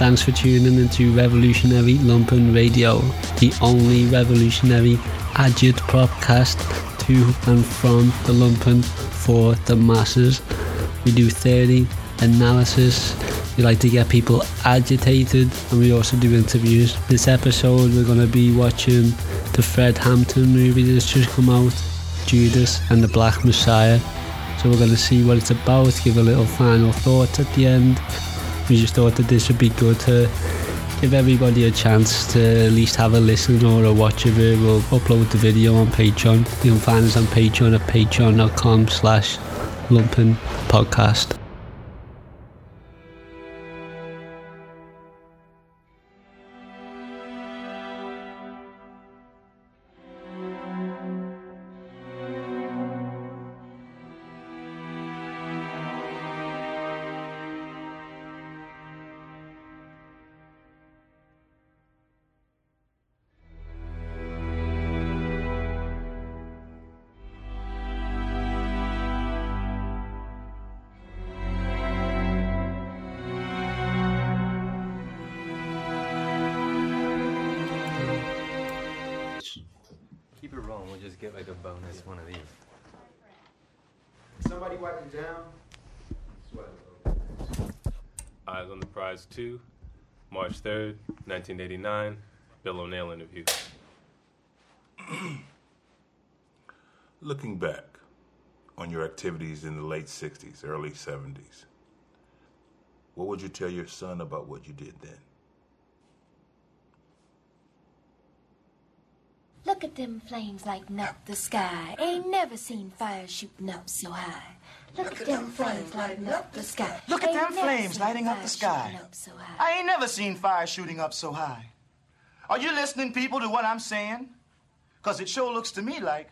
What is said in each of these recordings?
Thanks for tuning into Revolutionary Lumpen Radio, the only revolutionary agit podcast to and from the lumpen for the masses. We do theory, analysis, we like to get people agitated, and we also do interviews. This episode, we're going to be watching the Fred Hampton movie that's just come out, Judas and the Black Messiah. So we're going to see what it's about, give a little final thoughts at the end. We just thought that this would be good to give everybody a chance to at least have a listen or a watch of it. We'll upload the video on Patreon. You can find us on Patreon at patreon.com slash lumpen podcast. 1989, Bill O'Neal interview. Looking back on your activities in the late 60s, early 70s, what would you tell your son about what you did then? Look at them flames lighting up the sky. Ain't never seen fire shooting up so high. Look, at them flames lighting up the sky. Look at them flames lighting up the sky. up so. I ain't never seen fire shooting up so high. Are you listening, people, to what I'm saying? Because it sure looks to me like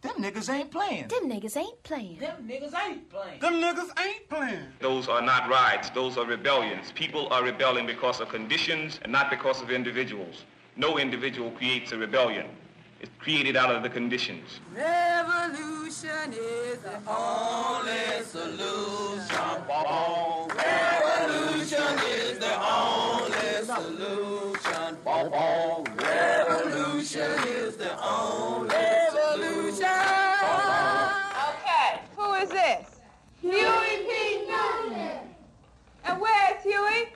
them niggas ain't playing. Them niggas ain't playing. Them niggas ain't playing. Them niggas ain't playing. Those are not riots, those are rebellions. People are rebelling because of conditions and not because of individuals. No individual creates a rebellion. It's created out of the conditions. Revolution is the only solution. Revolution is the only solution. Revolution is the only solution. Okay, who is this? Huey P. Newton. And where's Huey?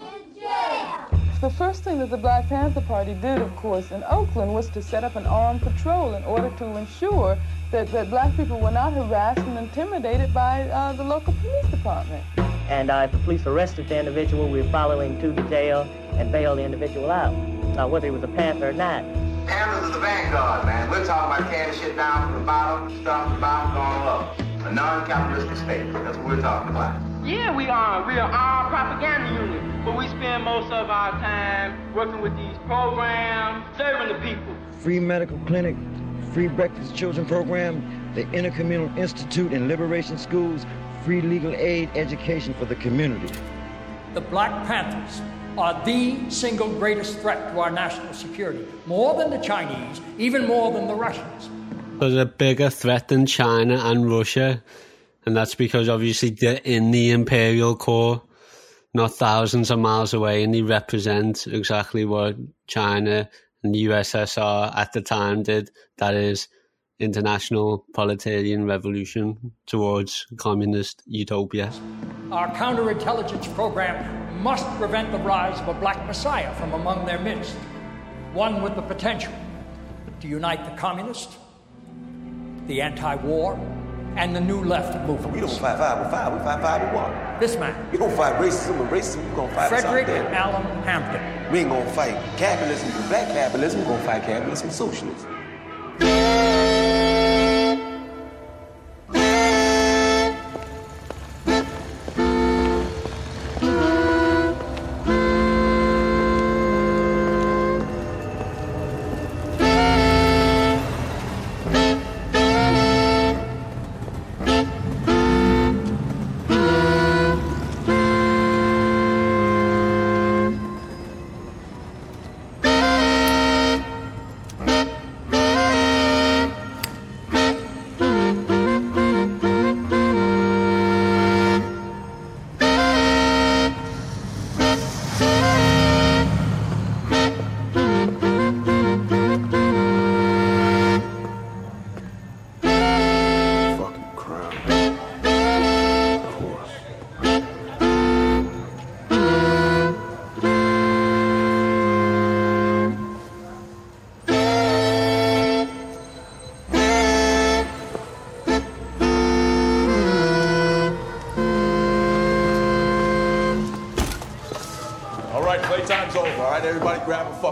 In jail. The first thing that the Black Panther Party did, of course, in Oakland was to set up an armed patrol in order to ensure that, that black people were not harassed and intimidated by uh, the local police department. And uh, if the police arrested the individual, we were following to the jail and bail the individual out, uh, whether he was a Panther or not. Panthers is the vanguard, man. We're talking about tearing shit down from the bottom, starting from the bottom, going up. A non-capitalistic state. That's what we're talking about. Yeah, we are. We are our propaganda unit. But we spend most of our time working with these programs, serving the people. free medical clinic, free breakfast children program, the Intercommunal Institute and Liberation Schools, free legal aid education for the community. The Black Panthers are the single greatest threat to our national security, more than the Chinese, even more than the Russians. There's a bigger threat than China and Russia, and that's because obviously they're in the imperial core, not thousands of miles away, and they represent exactly what China and the USSR at the time did. That is international proletarian revolution towards communist utopias. Our counterintelligence program must prevent the rise of a black messiah from among their midst, one with the potential to unite the communist, the anti war, and the new left movement. We don't fight fire with fire, we fight fire with water. This man, We don't fight racism with racism, we gonna fight Frederick. Allen Hampton. We ain't gonna fight capitalism with black capitalism, We're gonna fight capitalism with socialism.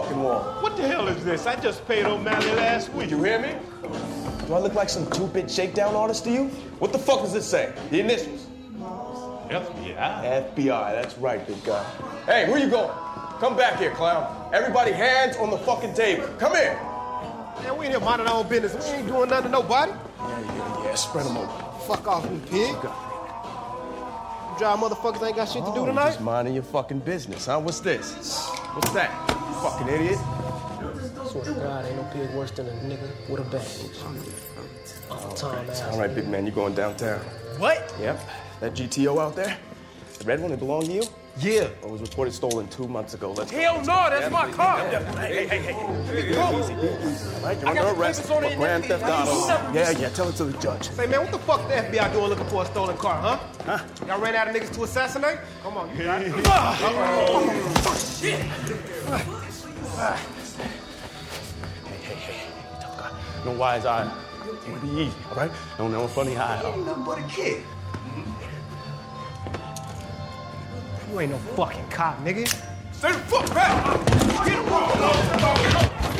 Fucking wall. What the hell is this? I just paid O'Malley last week. You hear me? Do I look like some two-bit shakedown artist to you? What the fuck does this say? The initials. FBI. FBI, that's right, big guy. Hey, where you going? Come back here, clown. Everybody hands on the fucking table. Come here. Man, we ain't here minding our own business. We ain't doing nothing to nobody. Yeah, yeah, yeah. Spread them over. Fuck off, you pig. You dry motherfuckers ain't got shit to do Oh, tonight? Just minding your fucking business, huh? What's this? What's that? You fucking idiot. Swear to God, ain't no pig worse than a nigga with a badge. Uncle Tom ass. All right, big man, you going downtown. What? Yep. That GTO out there? The red one, it belong to you? Yeah. It was reported stolen two months ago. Let's go. Hell no, that's my car. Hey, hey, hey. Go. Easy, easy. All right, you're I got under arrest for grand theft everything. auto. Yeah, yeah, tell it to the judge. Say, man, what the fuck the FBI doing looking for a stolen car, huh? Huh? Y'all ran out of niggas to assassinate? Come on, you got it. Oh, shit. No wise eye. Wanna be easy, all right? No, no funny eye. Ain't nothing but a kid. You ain't no fucking cop, nigga. Stay the fuck back! Get him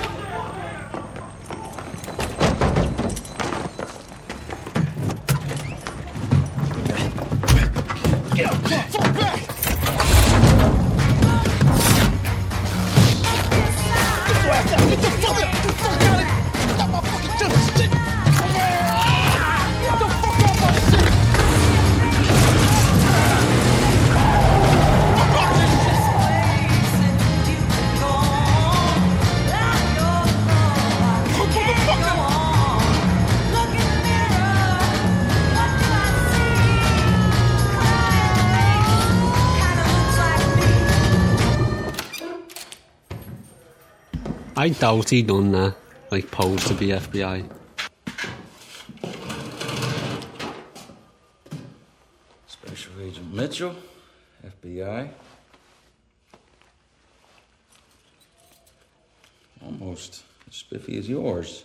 I doubt he done that, like posed to be FBI. Special Agent Mitchell, FBI. Almost as spiffy as yours.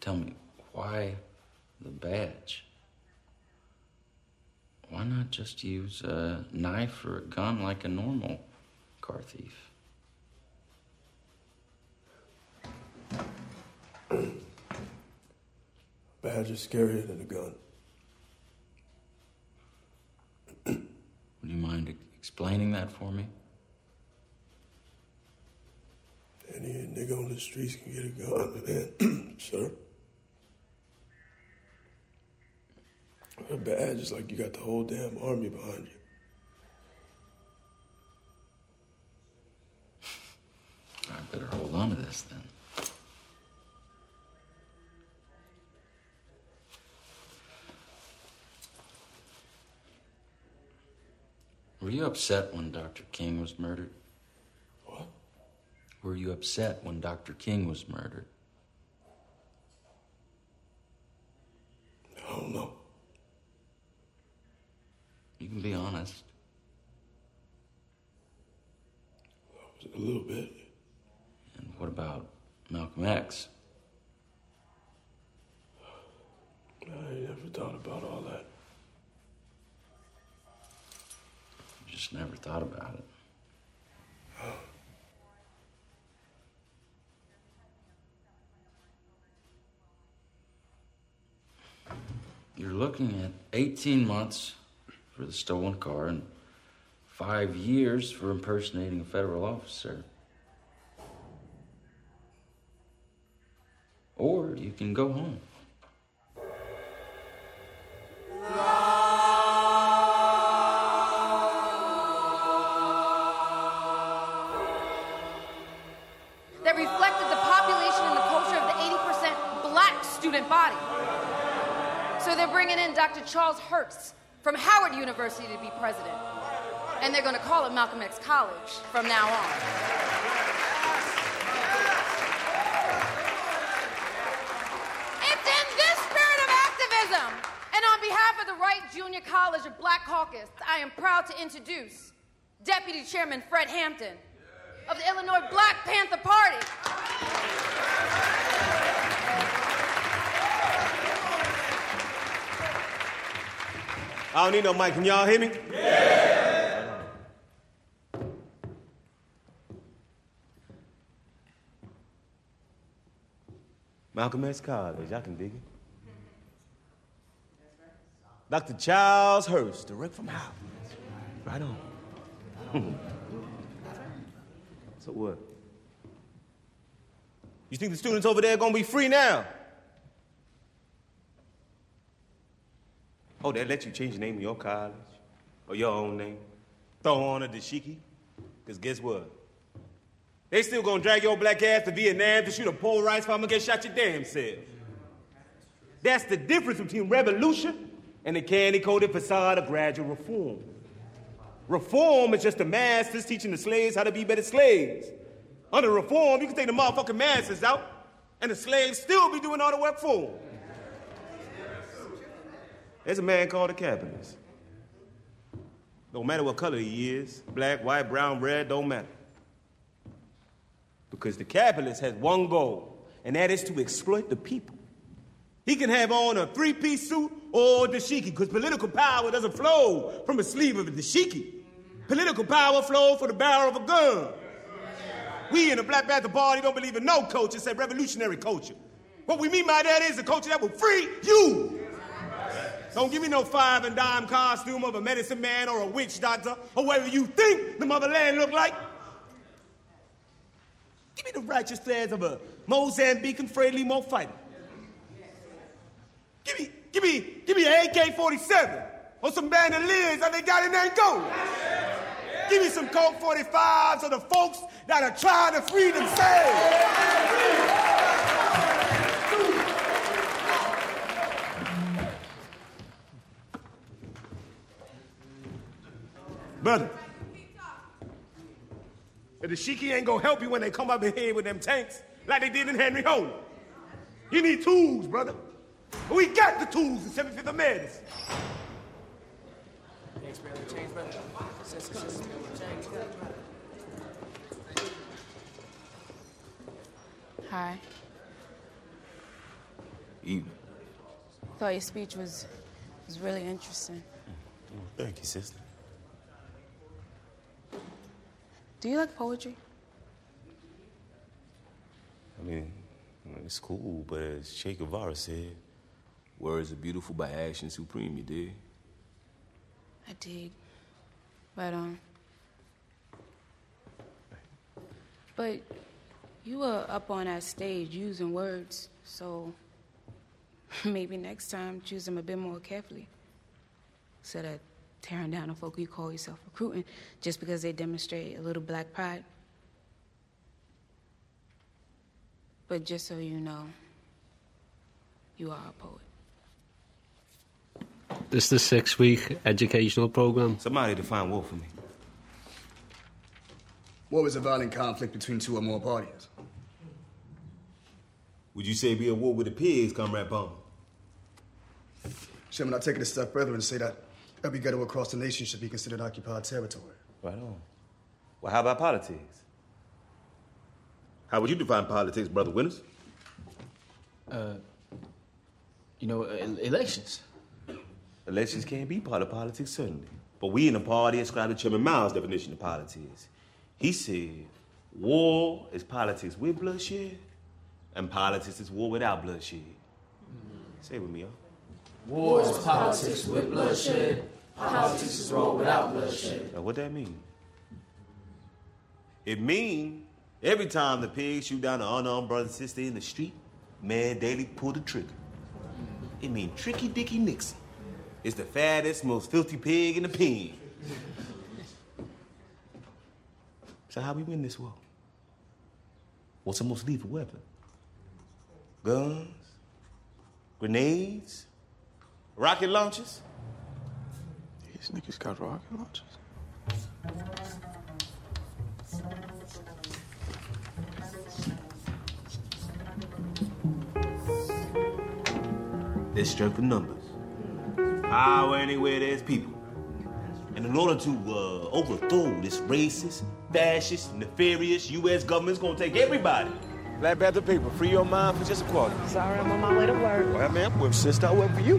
Tell me, why the badge? Why not just use a knife or a gun like a normal car thief? Badge is scarier than a gun. Would you mind explaining that for me? Any nigga on the streets can get a gun, man. Sir? A badge is like you got the whole damn army behind you. I better hold on to this then. Were you upset when Dr. King was murdered? What? Were you upset when Dr. King was murdered? I don't know. You can be honest. A little bit. And what about Malcolm X? I never thought about all that. You just never thought about it. You're looking at 18 months for the stolen car and five years for impersonating a federal officer. Or you can go home. that reflected the population and the culture of the 80% black student body. So they're bringing in Dr. Charles Hurst from Howard University to be president. And they're going to call it Malcolm X College from now on. It's in this spirit of activism. And on behalf of the Wright Junior College of Black Caucus, I am proud to introduce Deputy Chairman Fred Hampton of the Illinois Black Panther Party. Don't need no mic. Can y'all hear me? Yeah. Malcolm X College, I can dig it. Dr. Charles Hurst, direct from Howard. Right on. so what? You think the students over there are gonna be free now? Oh, they let you change the name of your college or your own name. Throw on a dashiki. Because guess what? They still gonna drag your black ass to Vietnam to shoot a polarized farmer get shot your damn self. That's the difference between revolution and the candy-coated facade of gradual reform. Reform is just the masters teaching the slaves how to be better slaves. Under reform, you can take the motherfucking masters out, and the slaves still be doing all the work for them. There's a man called a capitalist. Don't matter what color he is black, white, brown, red, don't matter. Because the capitalist has one goal, and that is to exploit the people. He can have on a three piece suit or a dashiki, because political power doesn't flow from the sleeve of a dashiki. Political power flows from the barrel of a gun. We in the Black Panther Party don't believe in no culture except revolutionary culture. What we mean by that is a culture that will free you. Don't give me no five and dime costume of a medicine man or a witch doctor or whatever you think the motherland look like. Give me the righteous threads of a Mozambican Frelimo fighter. Give me, give me, give me an AK-47 or some bandoliers that they got in Angola. Give me some Colt 45s of the folks that are trying to free themselves. Brother, if dashiki ain't gonna help you when they come up in here with them tanks like they did in Henry Horner. You need tools, brother. We got the tools in 75th of Madison. Hi. Evening. Thought your speech was was really interesting. Thank you, sister. Do you like poetry? I mean, it's cool, but as Che Guevara said, words are beautiful by action supreme, you dig? I dig. But um But you were up on that stage using words, so maybe next time choose them a bit more carefully. Instead of tearing down the folk you call yourself recruiting just because they demonstrate a little black pride. But just so you know, you are a poet. This is the six week educational program. Somebody define war for me. War is a violent conflict between two or more parties. Would you say be a war with the pigs, Comrade Palmer? Chairman, I take it a step further and say that every ghetto across the nation should be considered occupied territory. Right on. Well, how about politics? How would you define politics, Brother Winters? Uh, you know, e- elections. Elections can't be part of politics, certainly. But we in the party ascribe to Chairman Mao's definition of politics. He said, war is politics with bloodshed, and politics is war without bloodshed. Say it with me, y'all. War is politics with bloodshed. Politics is wrong without bloodshed. Now, what that mean? It mean every time the pigs shoot down an unarmed brother and sister in the street, man daily pull the trigger. It mean Tricky Dicky Nixon is the fattest, most filthy pig in the pen. So how we win this war? What's the most lethal weapon? Guns? Grenades? Rocket launchers? These niggas got rocket launches. There's strength in numbers. Power anywhere there's people. And in order to uh, overthrow this racist, fascist, nefarious U.S. government, it's gonna take everybody. Black Panther people, free your mind for just a quarter. Sorry, I'm on my way to work. Well, man, well, sister, I work for you.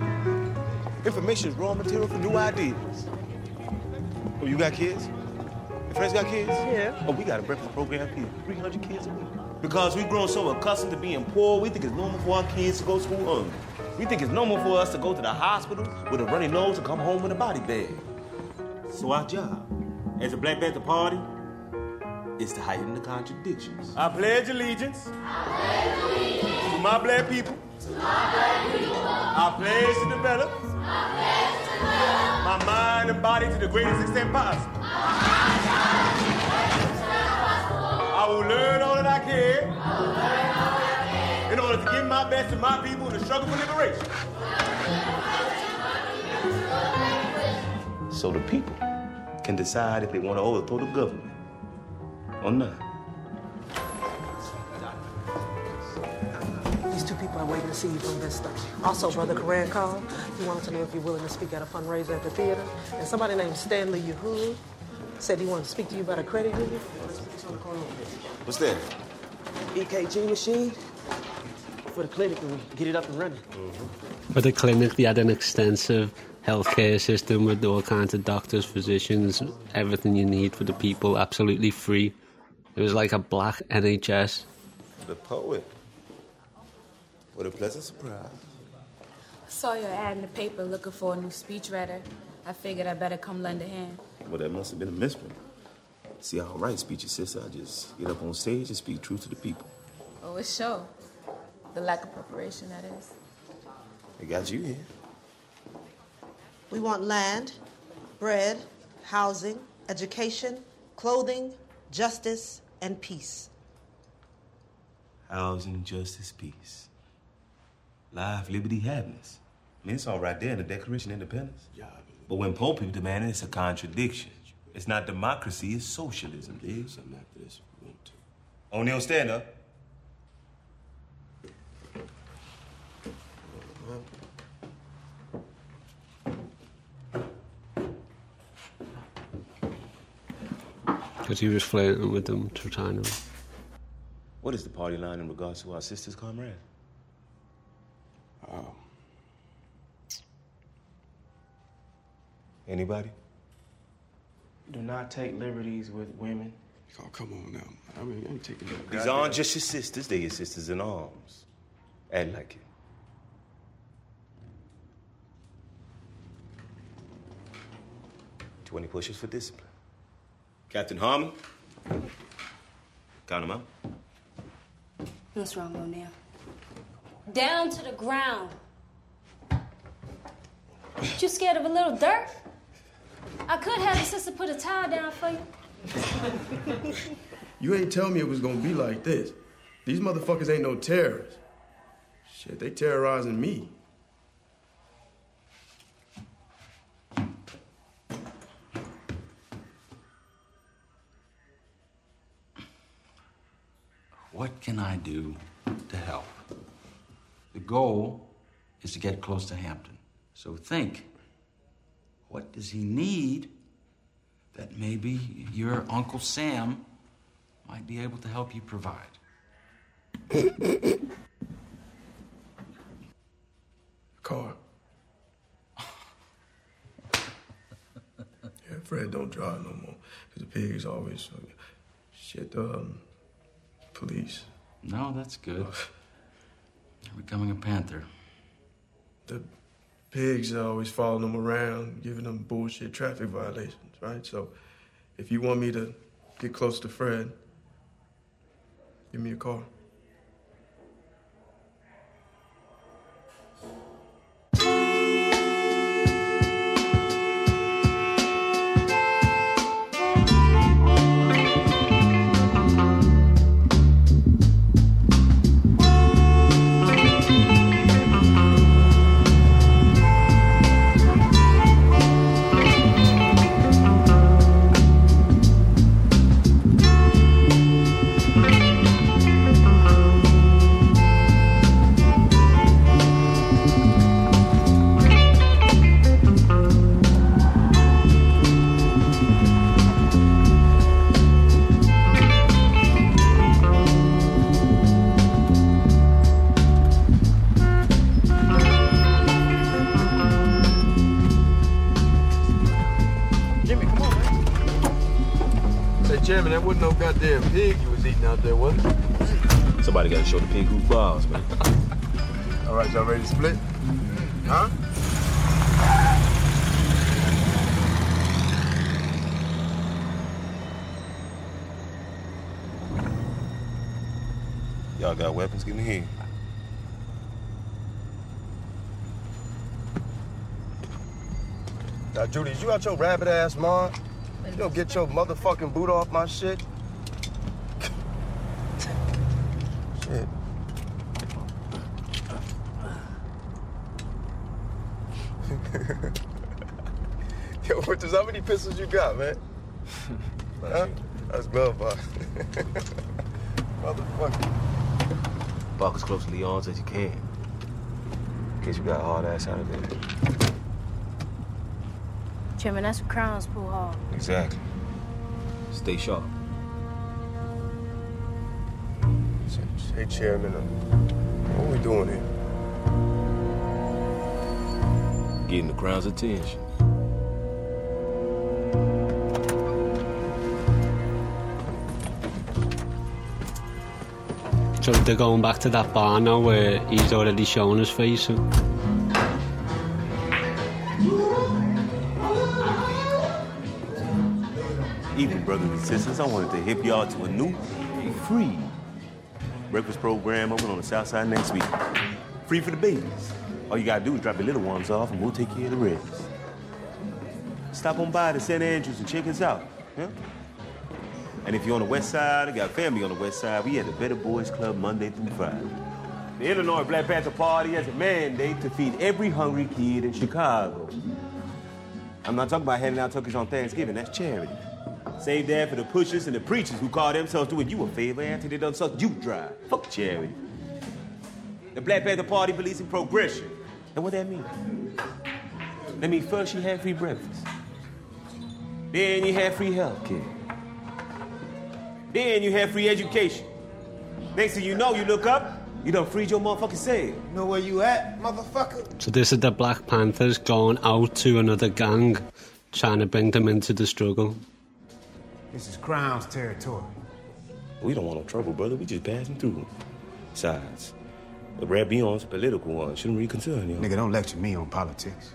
Information is raw material for new ideas. Oh, you got kids? Your friends got kids? Yeah. Oh, we got a breakfast program here. 300 kids a week. Because we've grown so accustomed to being poor, we think it's normal for our kids to go to school hungry. We think it's normal for us to go to the hospital with a runny nose and come home with a body bag. So our job as a Black Panther Party is to heighten the contradictions. I pledge allegiance, to my black people. I pledge to develop, my mind and body to the greatest extent possible. I will learn all that I can in order to give my best to my people in the struggle for liberation. So the people can decide if they want to overthrow the government or not. These two people are waiting to see you from Vista. Also, Brother Coran called. He wanted to know if you're willing to speak at a fundraiser at the theater. And somebody named Stanley Yahoo said he wanted to speak to you about a credit union. What's that? EKG machine for the clinic and we get it up and running. Mm-hmm. For the clinic, they had an extensive healthcare system with all kinds of doctors, physicians, everything you need for the people, absolutely free. It was like a black NHS. The poet. What a pleasant surprise. I saw your ad in the paper looking for a new speechwriter. I figured I better come lend a hand. Well, that must have been a misprint. See, I don't write speeches, sister. I just get up on stage and speak truth to the people. Oh, it's show. The lack of preparation, that is. They got you here. We want land, bread, housing, education, clothing, justice, and peace. Housing, justice, peace. Life, liberty, happiness. I mean, it's all right there in the Declaration of Independence. Yeah. But when poor people demand it, it's a contradiction. It's not democracy, it's socialism. Dig something after this. O'Neal, stand up. Because he was flirting with them to try to. What is the party line in regards to our sisters, comrade? Oh. Anybody? Do not take liberties with women. Oh, come on now. I mean, I ain't taking no These aren't just your sisters, they're your sisters in arms. Act like it. Twenty pushes for discipline. Captain Harmon. Count them out. What's wrong, O'Neal? Down to the ground. You scared of a little dirt? I could have the sister put a towel down for you. You ain't tell me it was gonna be like this. These motherfuckers ain't no terrorists. Shit, they terrorizing me. What can I do to help? The goal is to get close to Hampton. So think what does he need that maybe your Uncle Sam might be able to help you provide? Car. yeah, Fred don't drive no more. Cause the pigs always shit. Um, police. No, that's good. Becoming a panther. The pigs are always following them around, giving them bullshit traffic violations, right? So, if you want me to get close to Fred, give me a call. Show the pig who balls, man. All right, y'all ready to split? Huh? Y'all got weapons? Give me here. Now, Judy, is you out your rabbit ass mind? You don't get your motherfucking boot off my shit. Yo, Winters, how many pistols you got, man? huh? That's glove box. Motherfucker. Walk as close to Leon's as you can. In case you got hard ass out of there. Chairman, that's what Crowns pull hard. Exactly. Stay sharp. Hey, Chairman, uh, what are we doing here? Getting the crown's attention. So they're going back to that bar now where he's already shown his face. So. Evening, brothers and sisters. I wanted to hip y'all to a new, free breakfast program open on the south side next week. Free for the babies. All you gotta do is drop your little ones off and we'll take care of the rest. Stop on by to St. Andrews and check us out. Yeah? And if you're on the west side or got family on the west side, we at the Better Boys Club Monday through Friday. The Illinois Black Panther Party has a mandate to feed every hungry kid in Chicago. I'm not talking about handing out turkeys on Thanksgiving, that's charity. Save that for the pushers and the preachers who call themselves doing you a favor after they done suck you dry. Fuck charity. The Black Panther Party believes in progression. And what that mean? That means first you had free breakfast. Then you had free health care. Then you had free education. Next thing you know, you look up, you done freed your motherfucking self. You know where you at, motherfucker? So this is the Black Panthers going out to another gang, trying to bring them into the struggle. This is Crown's territory. We don't want no trouble, brother. We just passing through. Besides, the Red Beyond's a political one. Shouldn't really concern you. Nigga, don't lecture me on politics.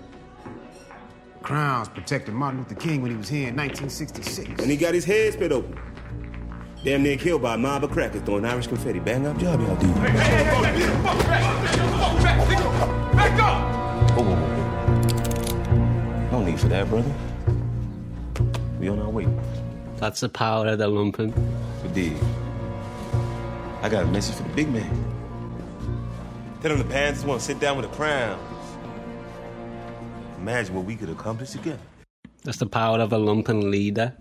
Crown's protected Martin Luther King when he was here in 1966. And he got his head split open. Damn near killed by a mob of crackers throwing Irish confetti. Bang up job, y'all do. Back up! Whoa, whoa, whoa. No need for that, brother. We on our way. That's the power of the lumpen. We did. I got a message for the big man. Tell him the Panthers want to sit down with the Crowns. Imagine what we could accomplish together. That's the power of a lumpen leader.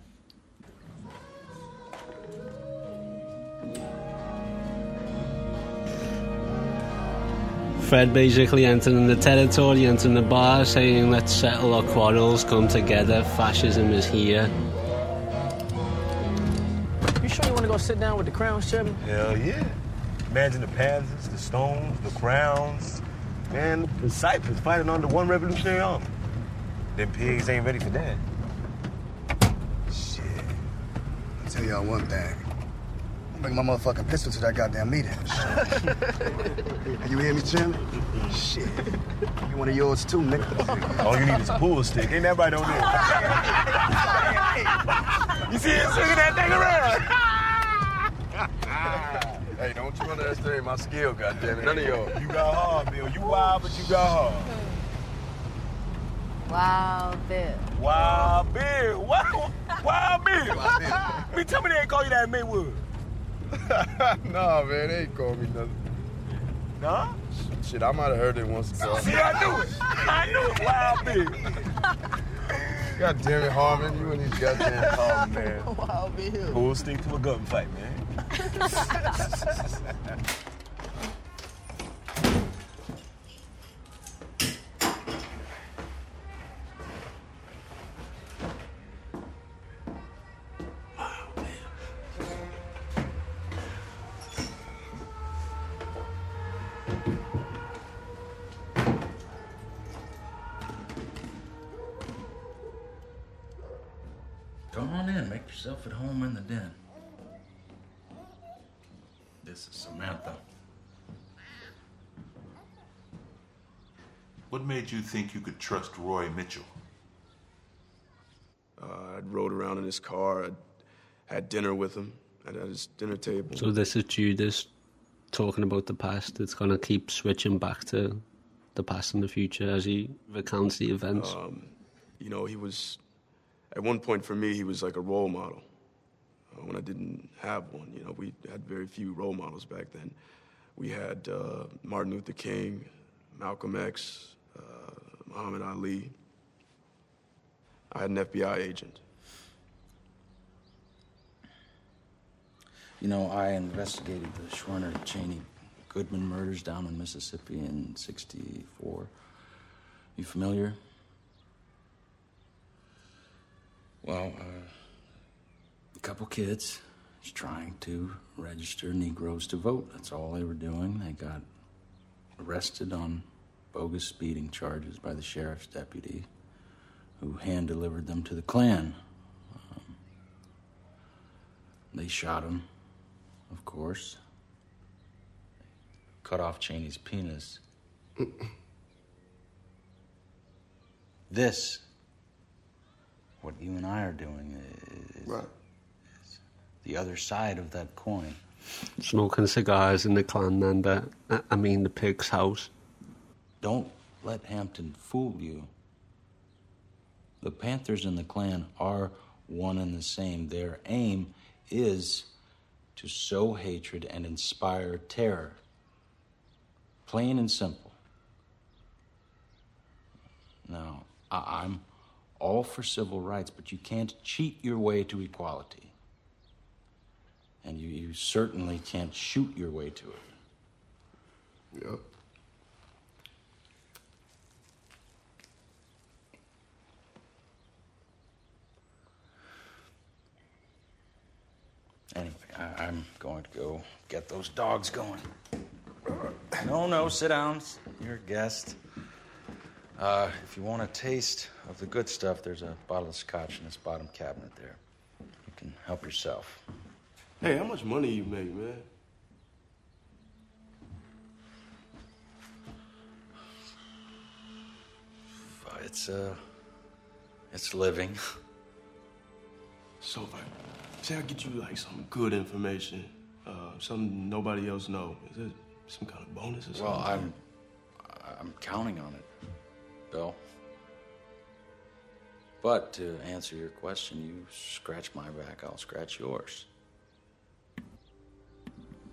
Fred basically entering the territory, entering the bar, saying, Let's settle our quarrels, come together, fascism is here. You sure you want to go sit down with the Crowns, Chairman? Hell yeah. Imagine the Panthers, the Stones, the Crowns, and the Cypress fighting under one revolutionary army. Them pigs ain't ready for that. Shit. I'll tell y'all one thing. I'll bring my motherfucking pistol to that goddamn meeting. you hear me, Chairman? Shit. You one of yours too, nigga. All you need is a pool stick. Ain't that right on there? you see him swinging that thing around? Hey, don't you underestimate my skill, goddammit. None of y'all. You got hard, Bill. You wild, but you got hard. Wow, Bill. Wild Bill. Wild, wild Bill. I mean, tell me they ain't call you that in Maywood. nah, man, they ain't call me nothing. Nah? Shit, I might have heard it once or twice. See, I knew it. I knew it. Wild Bill. God damn it, Harmon. You and these goddamn calling, man. Wow, Bill. We'll stick to a gunfight, man. Come on in, make yourself at home in the den. This is Samantha. What made you think you could trust Roy Mitchell? Uh, I'd rode around in his car. I'd had dinner with him at at his dinner table. So this is Judas talking about the past. It's gonna keep switching back to the past and the future as he recounts the events. Um, you know, he was, at one point for me, he was like a role model. Uh, when I didn't have one, you know, we had very few role models back then. We had uh, Martin Luther King, Malcolm X, uh, Muhammad Ali. I had an FBI agent. You know, I investigated the Schwerner Cheney Goodman murders down in Mississippi in 64. You familiar? Well, uh, a couple kids was trying to register Negroes to vote. That's all they were doing. They got arrested on bogus speeding charges by the sheriff's deputy, who hand delivered them to the Klan. Um, they shot him, of course. Cut off Cheney's penis. this, what you and I are doing, is, is the other side of that coin. Smoking cigars in the Klan member, I- I mean the pig's house. Don't let Hampton fool you. The Panthers and the Klan are one and the same. Their aim is to sow hatred and inspire terror. Plain and simple. Now, I- I'm all for civil rights, but you can't cheat your way to equality. And you, you certainly can't shoot your way to it. Yep. Anyway, I, I'm going to go get those dogs going. No, no, sit down. You're a guest. Uh, if you want a taste of the good stuff, there's a bottle of scotch in this bottom cabinet there. You can help yourself. Hey, how much money you make, man? Uh, It's uh, it's living. So if I say I get you like some good information, uh, something nobody else know, is it some kind of bonus or something? Well, I'm I'm counting on it, Bill. But to answer your question, you scratch my back, I'll scratch yours.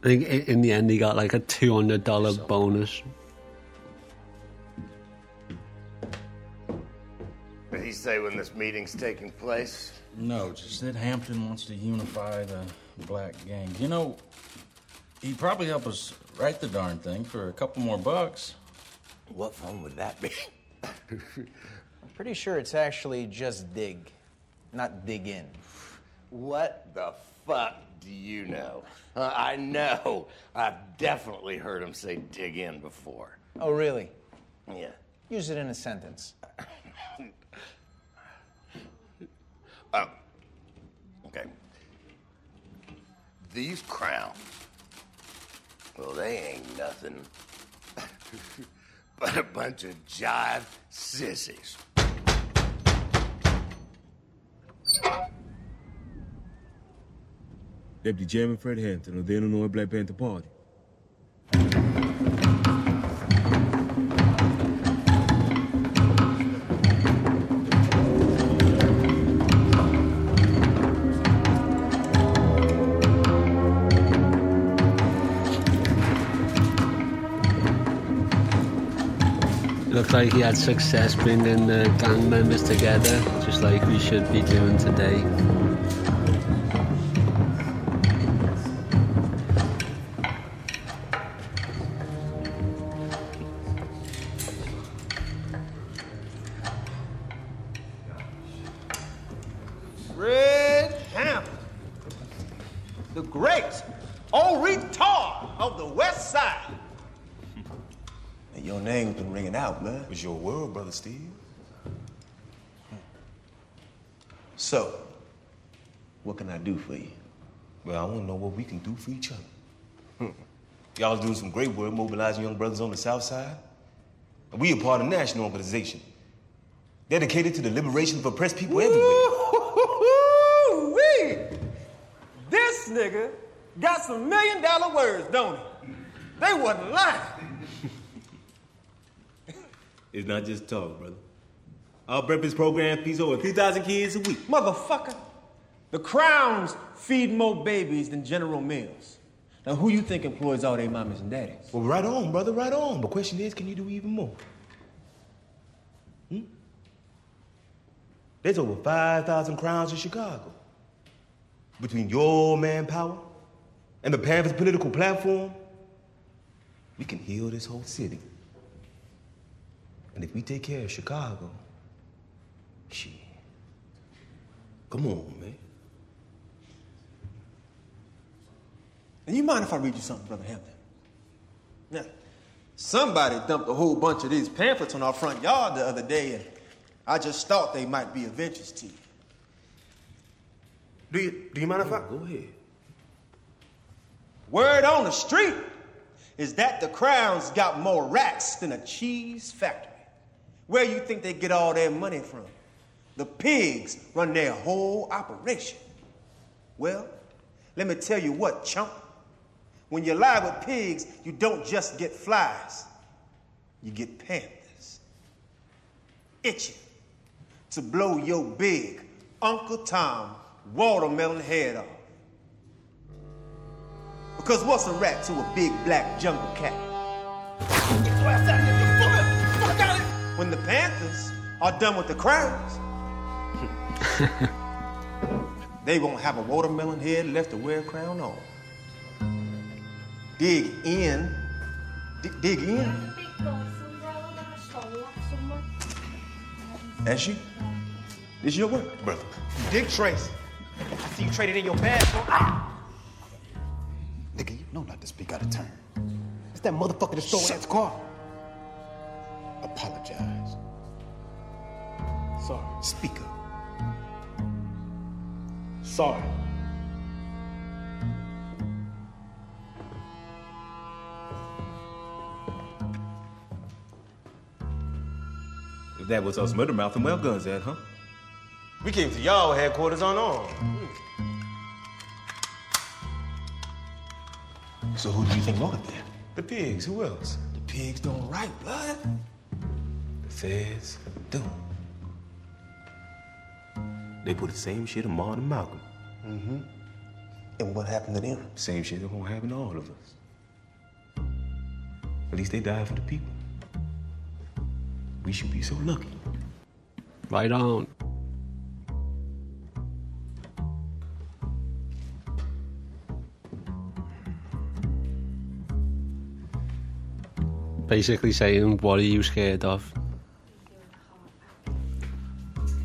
I think in the end he got like a two hundred dollar bonus. Did he say when this meeting's taking place? No, just that Hampton wants to unify the black gang. You know, he'd probably help us write the darn thing for a couple more bucks. What fun would that be? I'm pretty sure it's actually just dig, not dig in. What the fuck do you know? Uh, I know. I've definitely heard him say dig in before. Oh, really? Yeah. Use it in a sentence. Oh. Okay. These crowns, well, they ain't nothing but a bunch of jive sissies. Deputy Chairman Fred Hampton of the Illinois Black Panther Party. Looked like he had success bringing the gang members together, just like we should be doing today. Brother Steve. So, what can I do for you? Well, I want to know what we can do for each other. Hmm. Y'all doing some great work mobilizing young brothers on the South Side. And we are part of a national organization dedicated to the liberation of oppressed people everywhere. Woo-wee! This nigga got some million dollar words, don't he? They wasn't lying. It's not just talk, brother. Our breakfast program feeds over 3,000 kids a week. Motherfucker. The Crowns feed more babies than General Mills. Now, who you think employs all their mamas and daddies? Well, right on, brother, right on. The question is, can you do even more? Hmm? There's over 5,000 crowns in Chicago. Between your manpower and the Panthers' political platform, we can heal this whole city. And if we take care of Chicago, shit. Come on, man. And you mind if I read you something, Brother Hampton? Now, Somebody dumped a whole bunch of these pamphlets on our front yard the other day, and I just thought they might be of interest to you. Do you, do you mind if I? Go ahead. Word on the street is that the crown's got more rats than a cheese factory. Where you think they get all their money from? The pigs run their whole operation. Well, let me tell you what, chump. When you lie with pigs, you don't just get flies, you get panthers. Itching to blow your big Uncle Tom watermelon head off. Because what's a rat to a big black jungle cat? When the Panthers are done with the crowns, they won't have a watermelon head left to wear a crown on. Dig in. D- dig in. That's you? This your work, brother. Dick Tracy. I see you traded in your bag. Ah! Nigga, you know not to speak out of turn. It's that motherfucker that stole that car. Apologize. Sorry. Speak up. Sorry. If that was us murder mouth and well guns at, huh? We came to y'all headquarters on unarmed. So who do you think wrote it then? The pigs, who else? The pigs don't write blood. The feds do. They put the same shit on Martin and Malcolm. Mm-hmm. And what happened to them? Same shit that gonna happen to all of us. At least they died for the people. We should be so lucky. Right on. Basically saying, what are you scared of?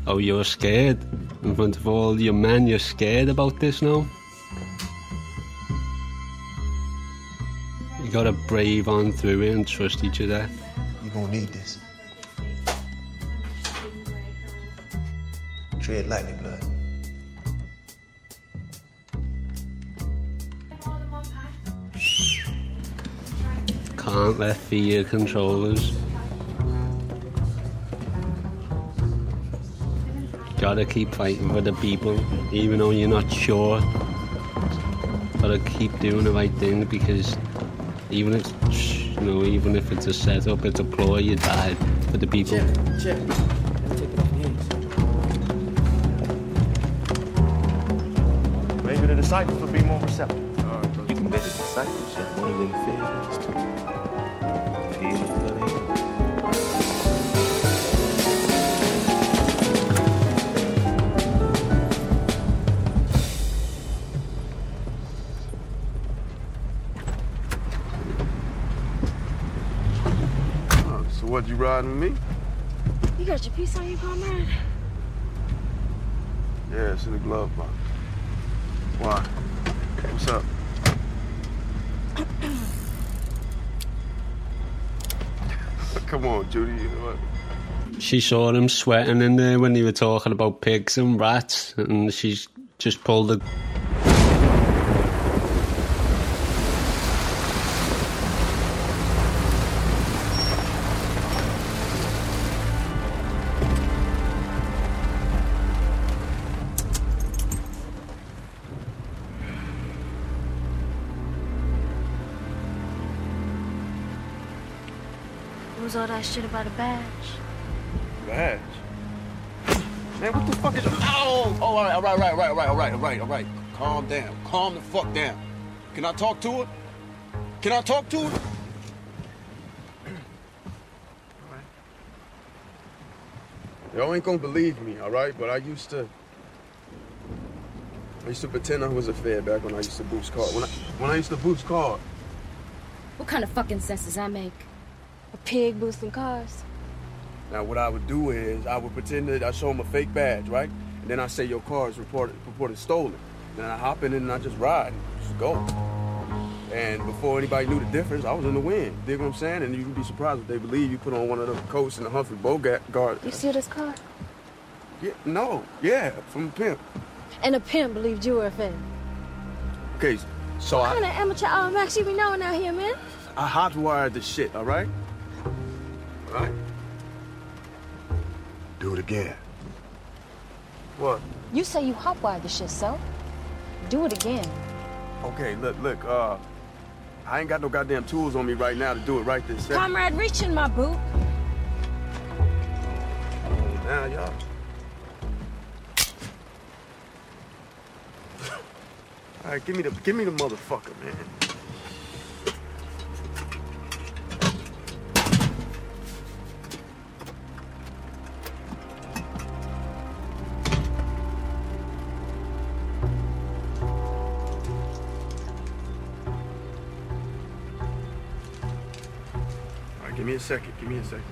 Oh, you're scared? In front of all your men, you're scared about this now? You gotta brave on through it and trust each other. You're gonna need this. Tread lightly, blood. Can't let fear control us. You gotta keep fighting for the people, even though you're not sure. Gotta keep doing the right thing because even if you know, even if it's a setup, it's a ploy, you die for the people. Check. Take it off your hands. Maybe the disciples will be more receptive. You can bet the disciples just one of them feds. You riding with me? You got your piece on you, comrade? Yeah, it's in the glove box. Why? What's up? Come on, Judy, you know what? She saw him sweating in there when they were talking about pigs and rats, and she's just pulled a about a badge? Badge. Man, what the fuck is... Oh, oh, all right, all right, all right, all right, all right, all right, all right, all right. Calm down. Calm the fuck down. Can I talk to her? Can I talk to her? All right. Y'all ain't gonna believe me, all right? But I used to... I used to pretend I was a fed back when I used to boost cars. When I, when I used to boost cars. What kind of fucking sense does that make? A pig boosting cars? Now, what I would do is I would pretend that I show them a fake badge, right? And then I say your car is reported, reported stolen. Then I hop in it and I just ride, and just go. And before anybody knew the difference, I was in the wind. Dig what I'm saying? And you can be surprised if they believe you put on one of the coats in the Humphrey Bogart guard. You see this car? Yeah, no, yeah, from a pimp. And a pimp believed you were a fan. Okay, so what I, kind of amateur automax you be knowing out here, man? I hot wired the shit, all right? All right? Do it again. What? You say you hotwired the shit, so do it again. Okay, look, look, uh, I ain't got no goddamn tools on me right now to do it right this second. Comrade, reach in my boot. Now, y'all. All right, give me the, give me the motherfucker, man. Me a second. Give me a second.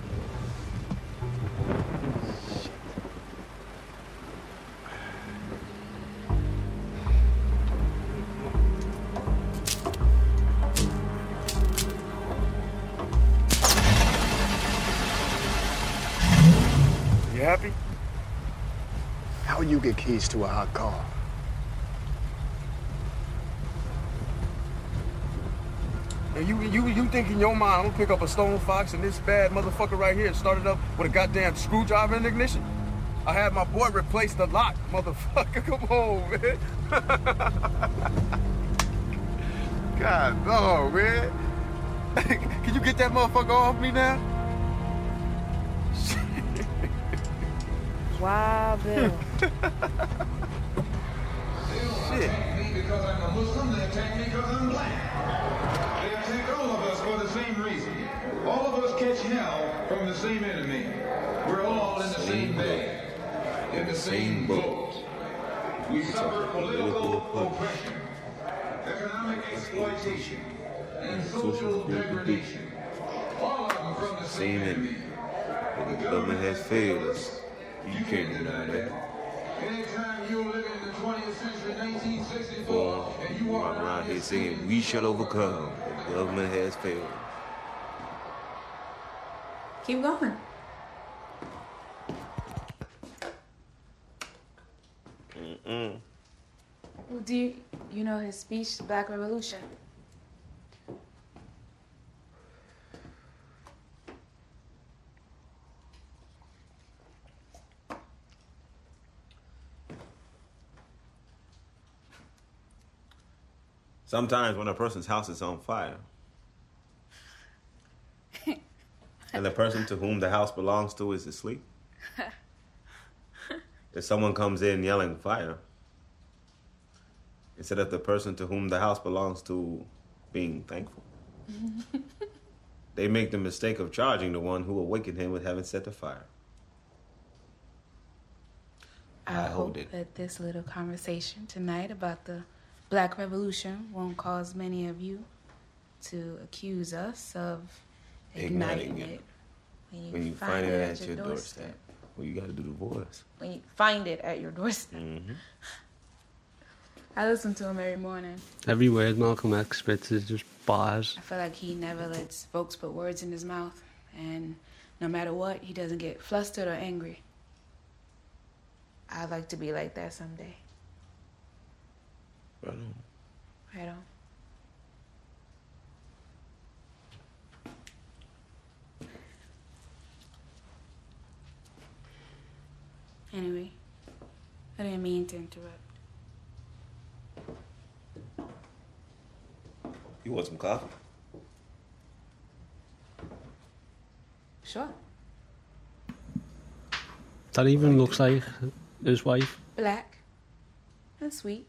You happy? How you get keys to a hot car? And you, you, you think in your mind I'm gonna pick up a stone fox and this bad motherfucker right here started up with a goddamn screwdriver in the ignition? I had my boy replace the lock, motherfucker. Come on, man. God, no, man. Can you get that motherfucker off me now? Wow, Bill. Shit. Because I'm a Muslim, they attack me because I'm black. They attack all of us for the same reason. All of us catch hell from the same enemy. We're all in the same bag, in the same boat. We suffer political oppression, economic exploitation, and social degradation. All of them from the same Same enemy. But the government has failed us. You can't deny that. Anytime you live in the 20th century, 1964, Well, and you walk around here singing, we shall overcome. The government has failed. Keep going. Mm-mm. Well, do you, you know his speech, Black Revolution? Sometimes when a person's house is on fire, and the person to whom the house belongs to is asleep, if someone comes in yelling fire, instead of the person to whom the house belongs to being thankful, they make the mistake of charging the one who awakened him with having set the fire. I, I hope hold it. that this little conversation tonight about the Black Revolution won't cause many of you to accuse us of igniting, Igniting it. it. When you, When you find it at your doorstep, well, you got to do the voice. When you find it at your doorstep. Mm-hmm. I listen to him every morning. Every word Malcolm X spits is just bars. I feel like he never lets folks put words in his mouth, and no matter what, he doesn't get flustered or angry. I'd like to be like that someday. Right on. Right on. Anyway, I didn't mean to interrupt. You want some coffee? Sure. That even looks like his wife. Black. And sweet.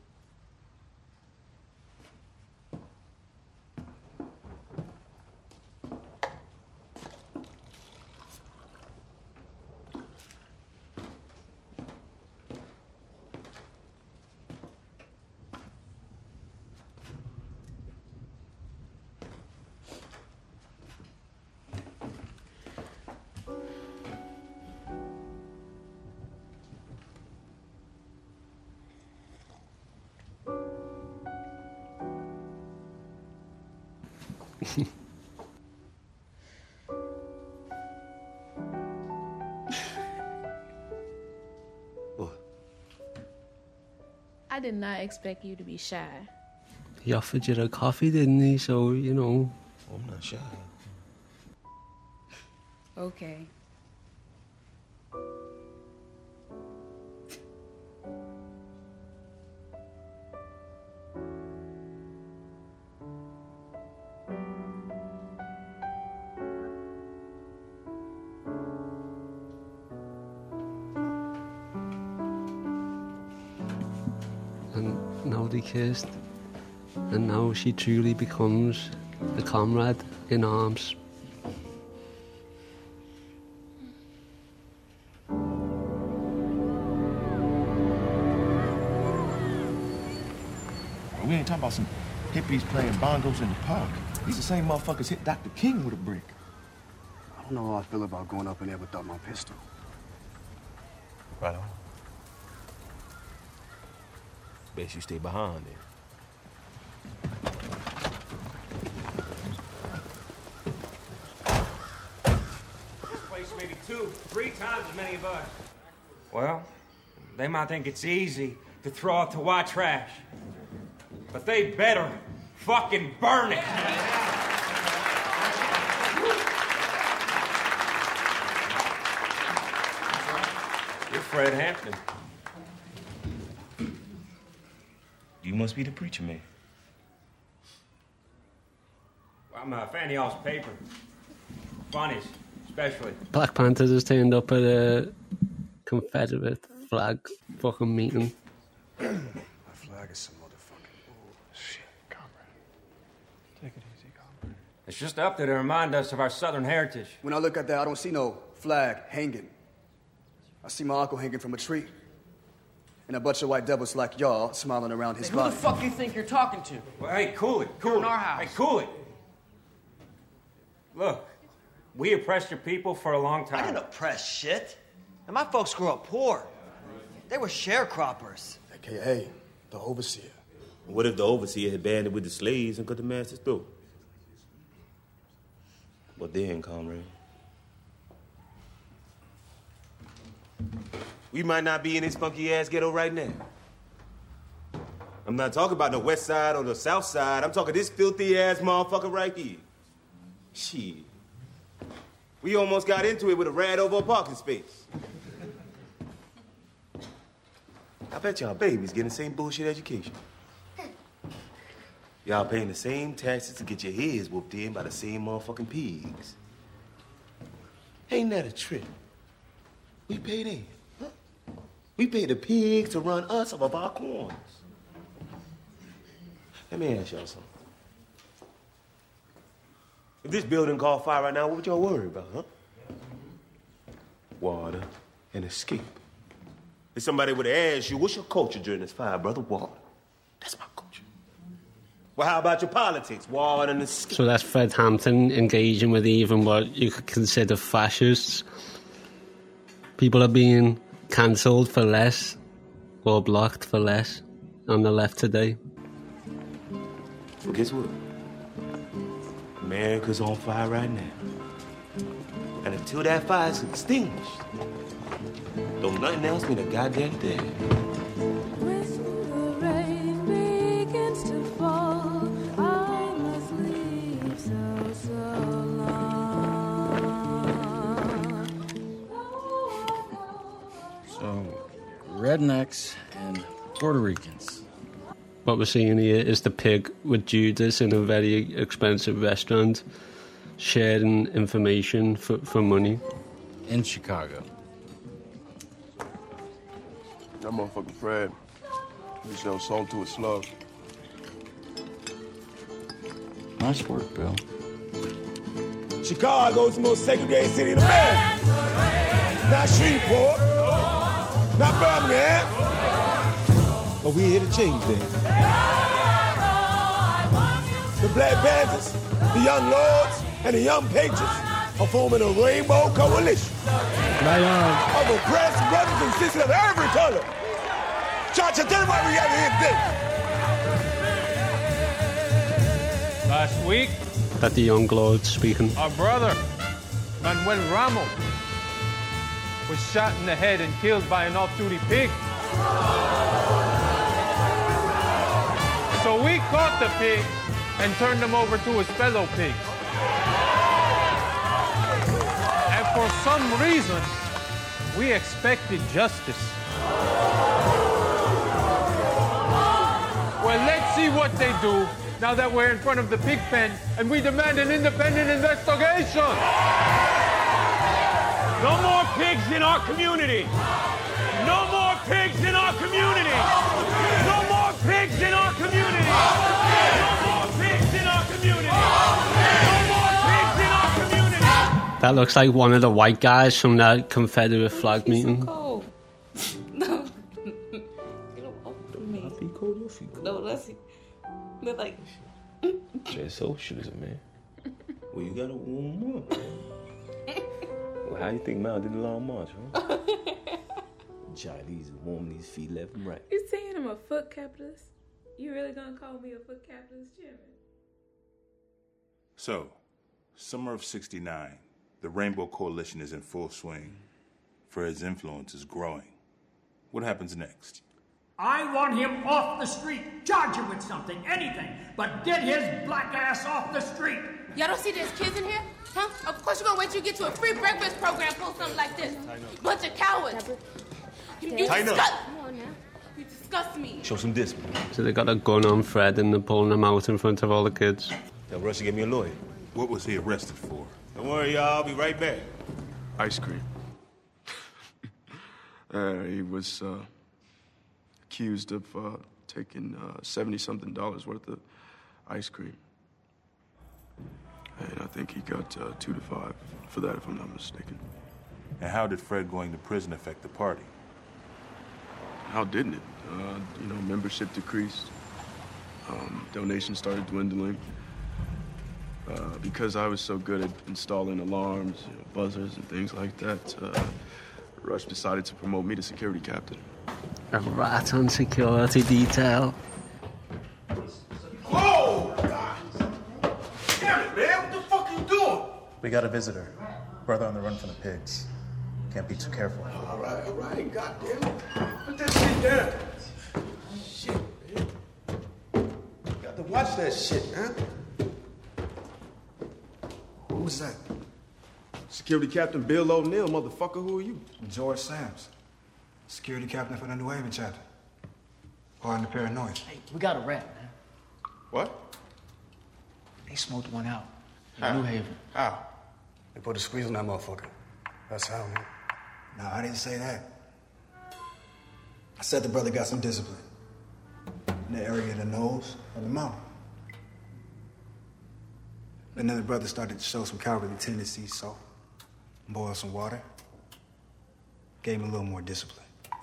Did not expect you to be shy. He offered you a coffee, didn't he? So, you know. I'm not shy. Okay. Now. And now she truly becomes a comrade in arms. We ain't talking about some hippies playing bongos in the park. These the same motherfuckers hit Dr. King with a brick. I don't know how I feel about going up in there without my pistol. Right on. Best you stay behind then. This place may be two, three times as many of us. Well, they might think it's easy to throw out the white trash, but they better fucking burn it. You're Fred Hampton. You must be the preacher man. I'm a fan of y'all's paper. Funnies, especially. Black Panthers has turned up at a Confederate flag fucking meeting. My flag is some motherfucking bullshit. Comrade. Take it easy, comrade. It's just up there to remind us of our Southern heritage. When I look at that, I don't see no flag hanging. I see my uncle hanging from a tree. And a bunch of white devils like y'all smiling around his butt. Who the fuck you think you're talking to? Well, hey, cool it, cool You're it. in our house. Hey, cool it. Look, we oppressed your people for a long time. I time. didn't oppress shit. And my folks grew up poor. They were sharecroppers. AKA the overseer. What if the overseer had banded with the slaves and cut the masters through? What then, comrade? We might not be in this funky ass ghetto right now. I'm not talking about the west side or the south side. I'm talking this filthy ass motherfucker right here. Shit. We almost got into it with a rat over a parking space. I bet y'all babies getting the same bullshit education. Y'all paying the same taxes to get your heads whooped in by the same motherfucking pigs. Ain't that a trip? We pay them. We pay the pigs to run us off of our corns. Let me ask y'all something. If this building caught fire right now, what would y'all worry about, huh? Water and escape. If somebody would asked you, what's your culture during this fire, brother? Water. That's my culture. Well, how about your politics? Water and escape. So that's Fred Hampton engaging with even what you could consider fascists. People are being cancelled for less or blocked for less on the left today. Well, guess what? America's on fire right now. And until that fire's extinguished, don't nothing else mean a goddamn thing. Rednecks and Puerto Ricans. What we're seeing here is the pig with Judas in a very expensive restaurant. sharing information for, for money. In Chicago. That motherfucking Fred. He sell sold to a slug. Nice work, Bill. Chicago's the most segregated city in America. Not Shreveport, not Birmingham. But we here to change that. The Black Panthers, the Young Lords, and the Young Patriots are forming a rainbow coalition Right on. of oppressed brothers and sisters of every color. Chacha, tell them why we got here today. Last week, That the young Lords speaking. our brother, Manuel Ramos, was shot in the head and killed by an off-duty pig. So we caught the pig and turned him over to his fellow pigs. And for some reason, we expected justice. Well, let's see what they do now that we're in front of the pig pen and we demand an independent investigation. No more pigs in our community. No more pigs in our community. No more pigs in our community. No more pigs in our community. No more pigs in our community. That looks like one of the white guys from that Confederate flag meeting. cold. No. Get away from me. No, that's they're like Jay Soul shoes, man. Well, you gotta warm up. Well, how you think Mao did the long march, huh? Chinese warm these feet left and right. You saying I'm a foot capitalist? You really gonna call me a foot capitalist, Chairman? So, summer of 69, the Rainbow Coalition is in full swing. Fred's influence is growing. What happens next? I want him off the street. Charge him with something, anything, but get his black ass off the street. Y'all don't see there's kids in here? Huh? Of course you're gonna wait till you get to a free breakfast program post something like this. Bunch of cowards. You, you Tighten disgust- Come on now. You disgust me. Show some discipline. So they got a gun on Fred and they're pulling him out in front of all the kids. Tell Rush to get me a lawyer. What was he arrested for? Don't worry, y'all. I'll be right back. Ice cream. uh, he was uh, accused of uh, taking seventy something dollars worth of ice cream, and I think he got uh, two to five for that, if I'm not mistaken. And how did Fred going to prison affect the party? How didn't it? Uh, you know, membership decreased. Um, donations started dwindling. Uh, because I was so good at installing alarms, you know, buzzers, and things like that, uh, Rush decided to promote me to security captain. A rat on security detail. We got a visitor. Brother on the run from the pigs. Can't be too careful. All right, all right. God damn it. Put that shit down. Shit, man. Got to watch that shit, man. Who's that? Security Captain Bill O'Neal, motherfucker, who are you? George Sams, security captain for the New Haven chapter. Pardon the paranoia. Hey, we got a rat, man. What? They smoked one out in How? New Haven. How? They put a squeeze on that motherfucker. That's how, man. No, I didn't say that. I said the brother got some discipline. In the area of the nose and the mouth. And then the brother started to show some cowardly tendencies, so boiled some water. Gave him a little more discipline.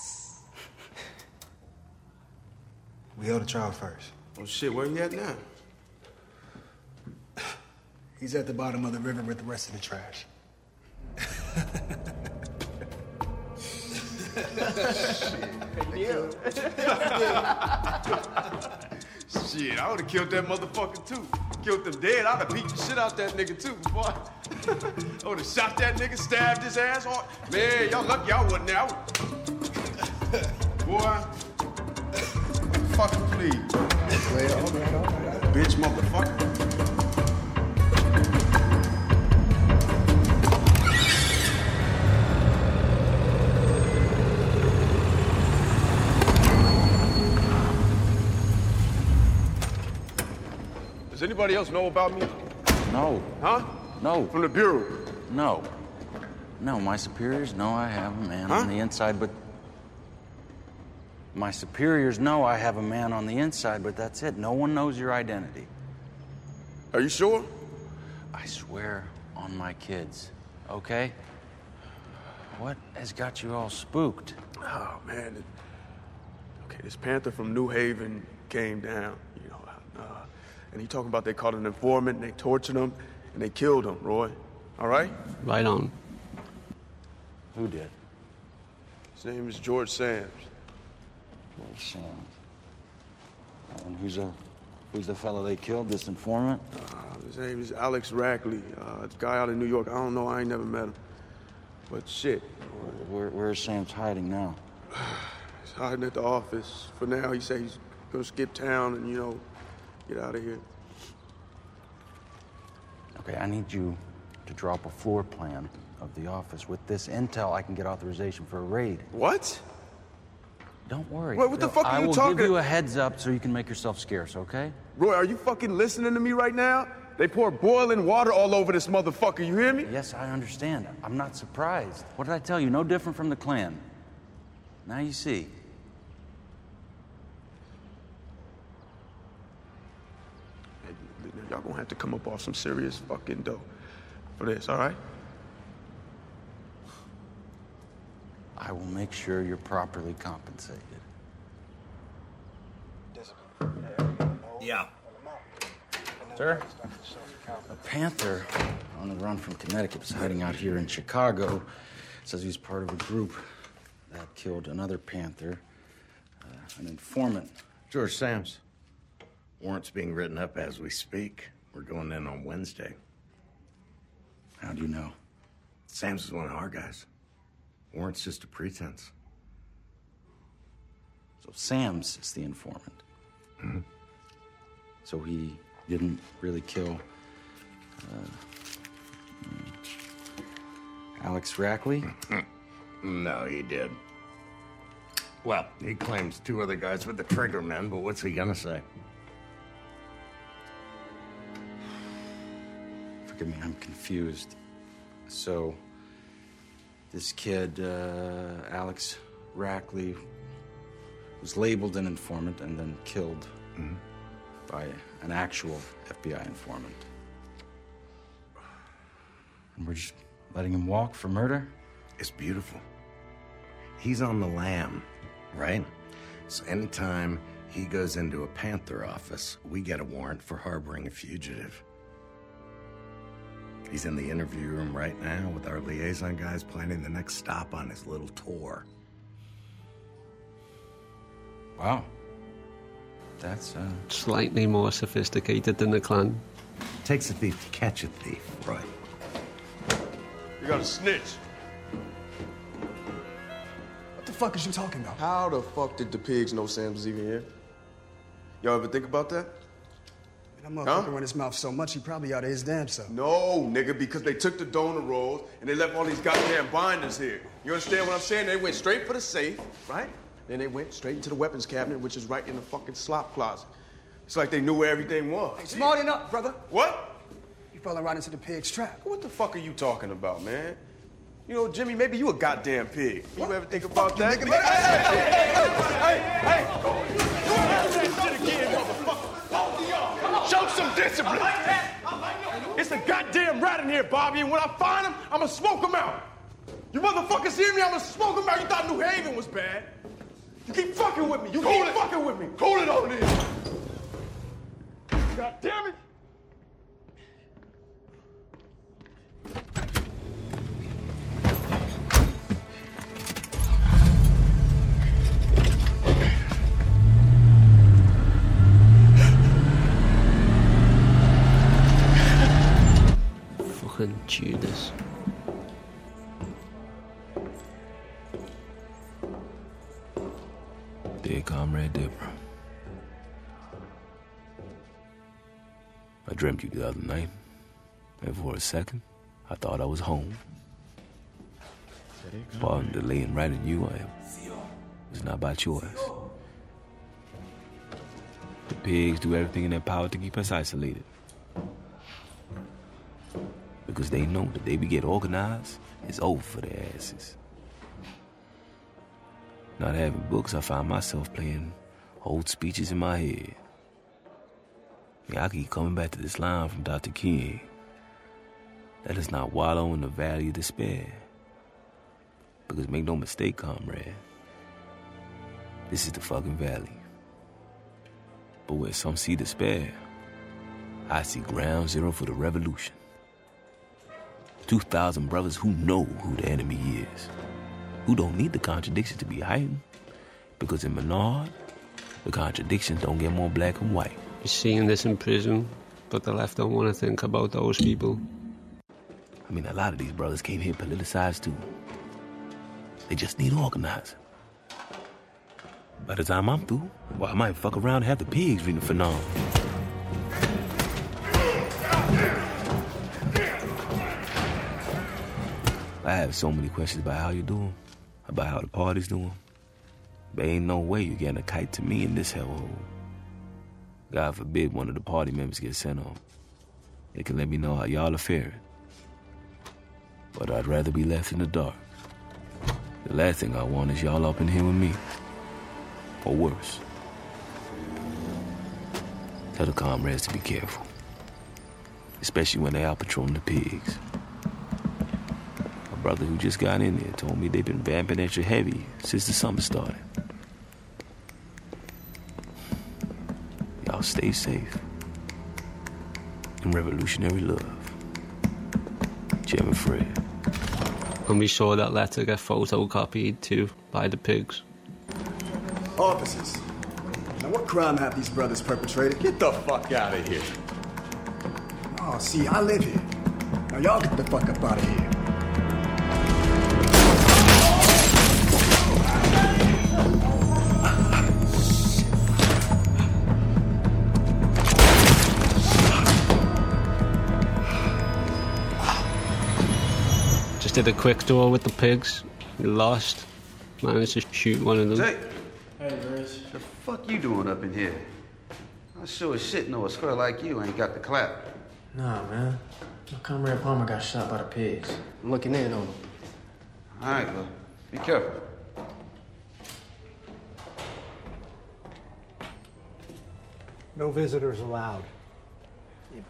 we held a trial first. Oh shit, where you at now? He's at the bottom of the river with the rest of the trash. Shit, I would have killed that motherfucker too. Killed them dead. I'd have beat the shit out that nigga too, boy. I would have shot that nigga, stabbed his ass hard. Man, y'all lucky I wasn't there. I would... boy. Fucking please. Bitch, motherfucker. Does anybody else know about me? No. Huh? No. From the Bureau? No. No, my superiors know I have a man on the inside, but. My superiors know I have a man on the inside, but that's it. No one knows your identity. Are you sure? I swear on my kids, okay? What has got you all spooked? Oh, man. Okay, this Panther from New Haven came down, you know, uh, and he talking about they caught an informant and they tortured him and they killed him, Roy. All right? Right on. Who did? His name is George Sams. George Sams. And who's the who's the fellow they killed? This informant? Uh, his name is Alex Rackley. Uh, it's a guy out of New York. I don't know. I ain't never met him. But shit, Where, where's Sams hiding now? he's hiding at the office. For now, he said he's gonna skip town and, you know, get out of here. Okay, I need you to draw up a floor plan of the office. With this intel, I can get authorization for a raid. What? Don't worry. Wait, what the fuck are you I will talking- give you a heads up so you can make yourself scarce, okay? Roy, are you fucking listening to me right now? They pour boiling water all over this motherfucker. You hear me? Yes, I understand. I'm not surprised. What did I tell you? No different from the Klan. Now you see. Y'all gonna have to come up off some serious fucking dough for this, all right? I will make sure you're properly compensated. Yeah. Sir? A panther on the run from Connecticut was hiding out here in Chicago. Says he was part of a group that killed another panther, uh, an informant. George Sams. Warrant's being written up as we speak. We're going in on Wednesday. How do you know? Sams is one of our guys. Warrant's just a pretense. So Sams is the informant. Mhm. So he didn't really kill uh, Alex Rackley? No, he did. Well, he claims two other guys were the trigger men, but what's he gonna say? Forgive me, I'm confused. So, this kid, uh, Alex Rackley, was labeled an informant and then killed by an actual FBI informant. And we're just letting him walk for murder? It's beautiful. He's on the lam, right? So anytime he goes into a Panther office, we get a warrant for harboring a fugitive. He's in the interview room right now with our liaison guys planning the next stop on his little tour. Wow. That's, uh. Slightly more sophisticated than the Klan. Takes a thief to catch a thief, right? You got a snitch. What the fuck is you talking about? How the fuck did the pigs know Sams was even here? Y'all ever think about that? That motherfucker run his mouth so much, he probably out of his damn self. No, nigga, because they took the donor rolls and they left all these goddamn binders here. You understand what I'm saying? They went straight for the safe, right? Then they went straight into the weapons cabinet, which is right in the fucking slop closet. It's like they knew where everything was. Hey, smart enough, brother. What? You fell right into the pig's trap. What the fuck are you talking about, man? You know, Jimmy, maybe you a goddamn pig. You ever think about that? Hey, hey, hey, hey, hey, hey! Show some discipline. It's a goddamn rat in here, Bobby, and when I find him, I'ma smoke him out. You motherfuckers hear me? I'ma smoke him out. You thought New Haven was bad. You keep fucking with me. You keep fucking with me. Cool it on in. God damn it. Fucking Judas. Dear Comrade Dipper. I dreamt you the other night, and for a second, I thought I was home. Pardon the right in you, I am. It's not by choice. The pigs do everything in their power to keep us isolated. Because they know that they we get organized, it's over for their asses. Not having books, I find myself playing old speeches in my head. Yeah, I keep coming back to this line from Dr. King. Let us not wallow in the valley of despair. Because make no mistake, comrade, this is the fucking valley. But where some see despair, I see ground zero for the revolution. 2,000 brothers who know who the enemy is, who don't need the contradiction to be heightened. Because in Menard, the contradictions don't get more black and white. You're seeing this in prison, but the left don't want to think about those people. I mean, a lot of these brothers came here politicized too. They just need organizing. By the time I'm through, well, I might fuck around and have the pigs reading for now. I have so many questions about how you're doing, about how the party's doing. But ain't no way you're getting a kite to me in this hellhole. God forbid one of the party members gets sent home. They can let me know how y'all are faring. But I'd rather be left in the dark. The last thing I want is y'all up in here with me. Or worse. Tell the comrades to be careful. Especially when they out patrolling the pigs. My brother who just got in there told me they've been vamping at extra heavy since the summer started. Y'all stay safe. And revolutionary love. Chairman Fred. And we saw that letter get photocopied too by the pigs. Officers. Now, what crime have these brothers perpetrated? Get the fuck out of here. Oh, see, I live here. Now, y'all get the fuck up out of here. Did a quick tour with the pigs. Lost. Managed to shoot one of them. Hey, Hey, Rich. the fuck you doing up in here? I sure as shit know a square like you ain't got the clap. Nah, man. My comrade Palmer got shot by the pigs. I'm looking in on him. All right, well, be careful. No visitors allowed.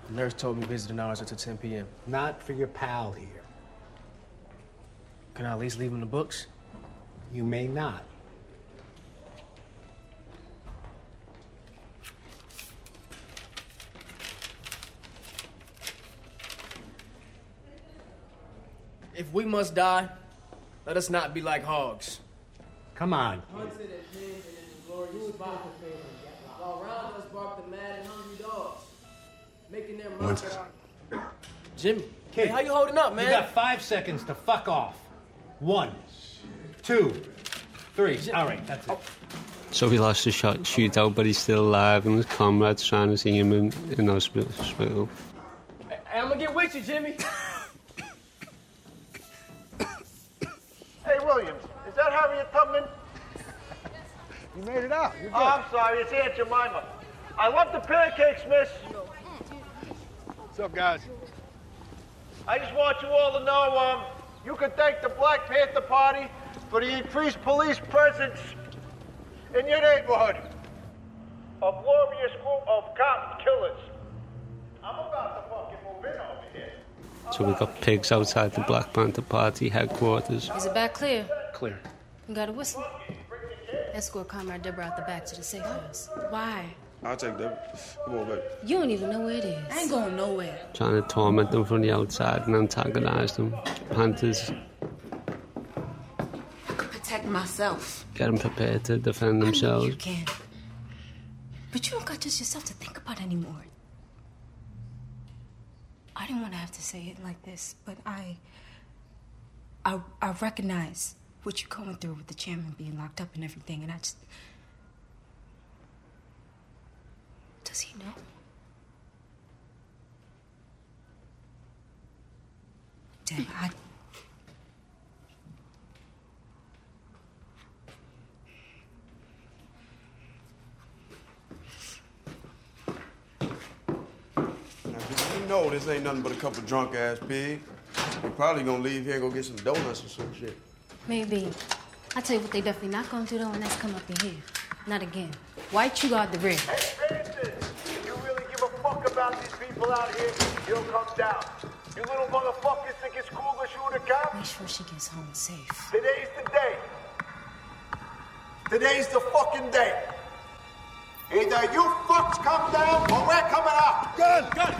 The nurse told me visiting hours are till 10 p.m. Not for your pal here. Can I at least leave him the books? You may not. If we must die, let us not be like hogs. Come on. Hunted as men in glorious spot. While round us bark the mad and hungry dogs, making their mark Winston. Jimmy, hey, how you holding up, man? You got five seconds to fuck off. One, two, three. All right, that's it. So he lost the shot shootout, but he's still alive, and his comrades trying to see him in, in hospital. hospital. Hey, I'm gonna get with you, Jimmy. Hey, Williams, is that Harriet Tubman? You made it out. You're Oh, I'm sorry, it's Aunt Jemima. I love the pancakes, miss. What's up, guys? I just want you all to know, um, you can thank the Black Panther Party for the increased police presence in your neighborhood. A glorious group of cop killers. I'm about to fucking move in over here. So we got pigs outside the Black Panther Party headquarters. Is it back clear? Clear. You got a whistle? Escort Comrade Deborah out the back to the safe house. Why? I'll take that. Come on, baby. You don't even know where it is. I ain't going nowhere. Trying to torment them from the outside and antagonize them. Panthers I could Protect myself. get them prepared to defend I know themselves. you can. But you don't got just yourself to think about anymore. I didn't want to have to say it like this, but I, I, I recognize what you're going through with the chairman being locked up and everything, and I just. Does he know? Deb, I. know this ain't nothing but a couple drunk ass pigs. They're probably gonna leave here and go get some donuts or some shit. Maybe. I tell you what they definitely not gonna do though, and that's come up in here. Not again. White, you got the rear. People out here, you'll come down. You little motherfuckers think it's cool to shoot a cop? Make sure she gets home safe. Today's the day. Today's the fucking day. Either you fucks come down or we're coming out. Gun, gun,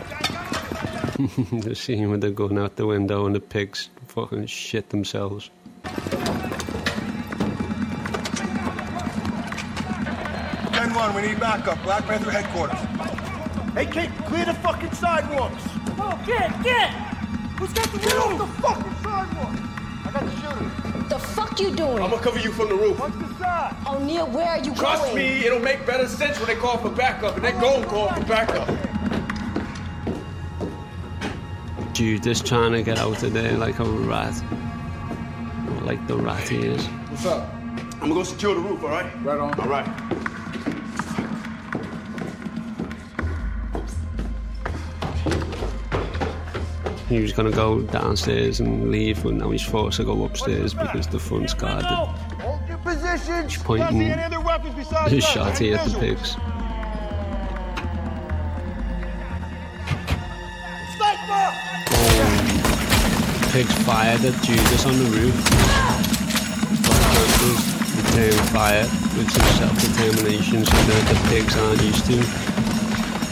the scene when they're going out the window and the pigs fucking shit themselves. Ten one, we need backup. Black Panther headquarters. Hey, kid, clear the fucking sidewalks. Oh, get, get. Who's got the Get off the fucking sidewalk. I got the shooter. The fuck you doing? I'm gonna cover you from the roof. What's the side? O'Neal, oh, where are you Trust going? Trust me, it'll make better sense when they call for backup, and they gon' call for backup. Dude, just trying to get out of there like a rat. Like the rat he is. What's up? I'm gonna go secure the roof, all right? Right on. All right. He was gonna go downstairs and leave, but now he's forced to go upstairs because the front's guarded. Hold your positions. pointing Don't other weapons besides His shot here at the pigs. Oh, Sniper! Pigs fired at Judas on the roof. Return fire with some self-determination so that the pigs aren't used to.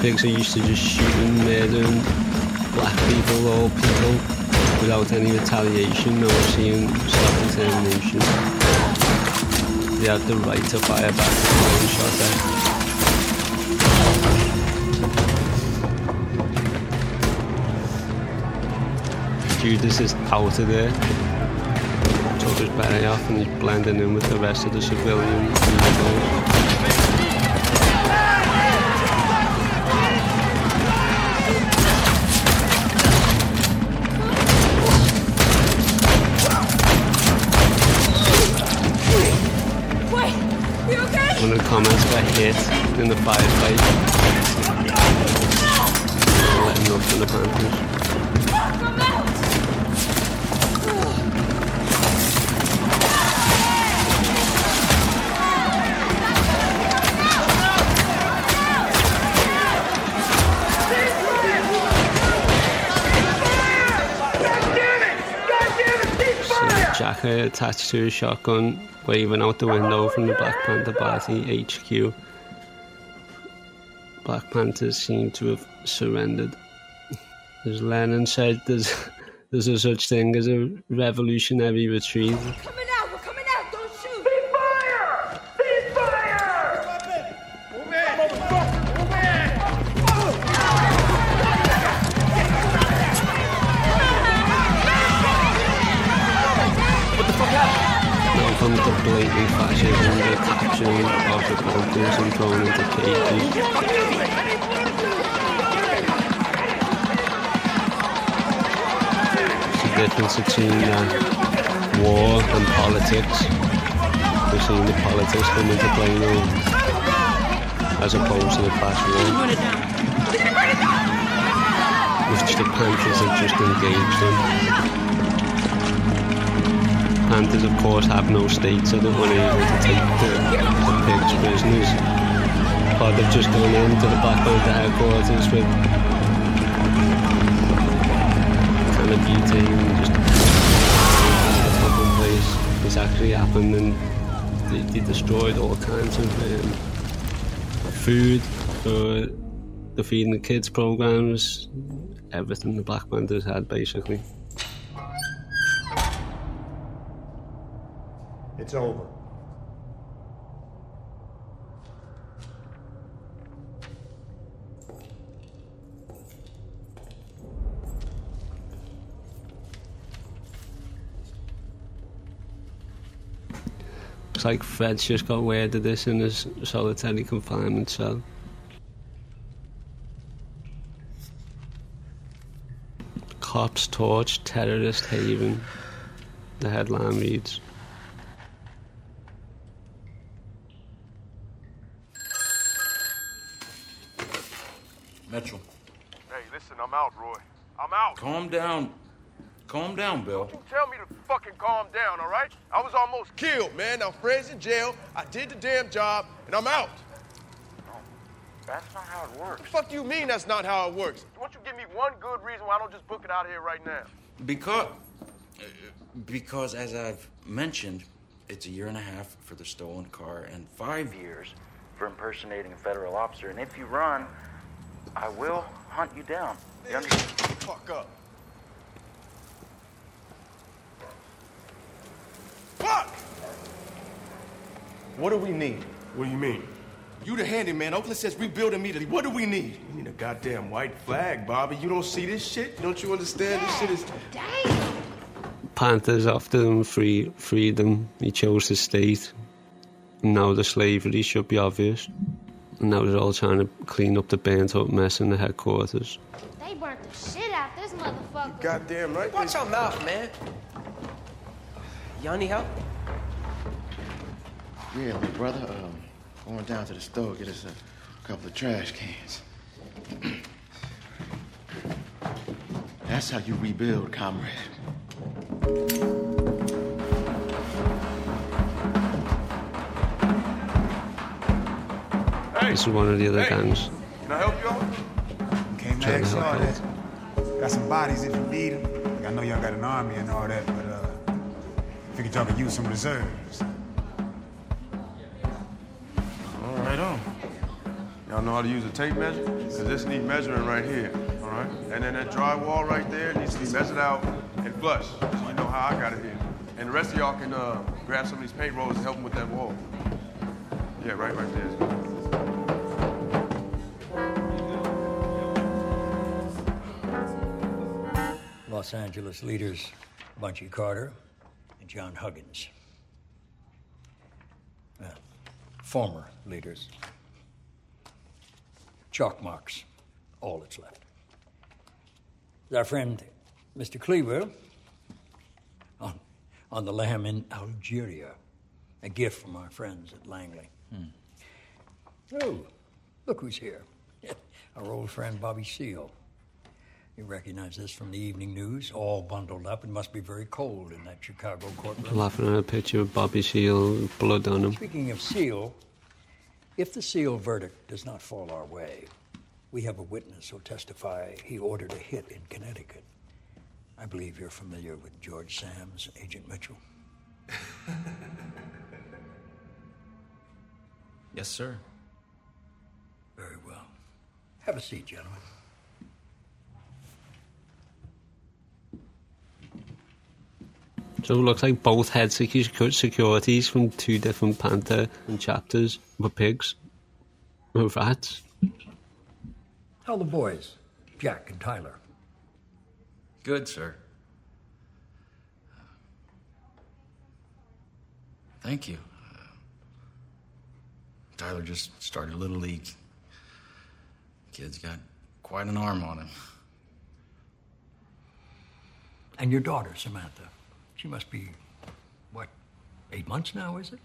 Pigs are used to just shooting, murdering black people or people without any retaliation or seeing self-determination. They had the right to fire back when shot at. Judas is out of there. Took his off and he's blending in with the rest of the civilians. Comments got hit in the firefight. Letting up for the Panthers. Attached to a shotgun, waving out the window from the Black Panther Party HQ. Black Panthers seem to have surrendered. As Lenin said, there's there's a such thing as a revolutionary retreat. Now comes the blatant fascism, the capturing of the Panthers and thrown into cages. the difference between uh, war and politics. We're seeing the politics come into play now, as opposed to the class war, which the Panthers have just engaged in. Panthers, of course, have no state, so they're unable to take the, the pigs prisoners. But they've just gone into the Black Panther headquarters with kind of butane just the fucking place. It's actually happened and they, they destroyed all kinds of um, food for the Feeding the Kids programs, everything the Black Panthers had basically. It's over. Looks like Fred's just got word of this in his solitary confinement cell. Cops torch terrorist haven. The headline reads. Mitchell. Hey, listen, I'm out, Roy. I'm out. Calm down. Calm down, Bill. You tell me to fucking calm down, all right? I was almost killed, man. Now Fred's in jail. I did the damn job, and I'm out. That's not how it works. What the fuck do you mean that's not how it works? Why don't you give me one good reason why I don't just book it out of here right now? Because, because as I've mentioned, it's a year and a half for the stolen car and five years for impersonating a federal officer. And if you run, I will hunt you down. You understand? Fuck up. Fuck! What do we need? What do you mean? You the handyman. Oakland says rebuild immediately. What do we need? We need a goddamn white flag, Bobby. You don't see this shit? Don't you understand? This shit is. Damn! Panthers after them free freedom. He chose the state. Now the slavery should be obvious. And now they're all trying to clean up the burnt up mess in the headquarters. They burnt the shit out this motherfucker. Goddamn right. Watch your mouth, man. Y'all need help? Yeah, my brother. Um, going down to the store, get us a couple of trash cans. That's how you rebuild, comrade. This is one of the other gangs. Can I help you out? Came to Trying help y'all out. that. Got some bodies if you need them. I know y'all got an army and all that, but uh, figured y'all could use some reserves. All right, on. Y'all know how to use a tape measure? Cause this need measuring right here, all right? And then that drywall right there needs to be measured out and flush, so you know how I got it here. And the rest of y'all can uh, grab some of these paint rollers and help them with that wall. Yeah, right, right there. Los Angeles leaders Bunchy Carter and John Huggins. Uh, former leaders. Chalk marks, all that's left. Our friend Mr. Cleaver on, on the lam in Algeria. A gift from our friends at Langley. Oh, look who's here. Our old friend Bobby Seale. You recognize this from the evening news, all bundled up. It must be very cold in that Chicago courtroom. Laughing at a picture of Bobby Seale, with blood on him. Speaking of Seale, if the Seale verdict does not fall our way, we have a witness who'll testify he ordered a hit in Connecticut. I believe you're familiar with George Sams, Agent Mitchell. Yes, sir. Very well. Have a seat, gentlemen. So it looks like both head secu- securities from two different Panther and chapters were pigs. Were rats. How are the boys, Jack and Tyler? Good, sir. Thank you. Uh, Tyler just started a Little League. Kid's got quite an arm on him. And your daughter, Samantha. She must be, what, eight months now, is it?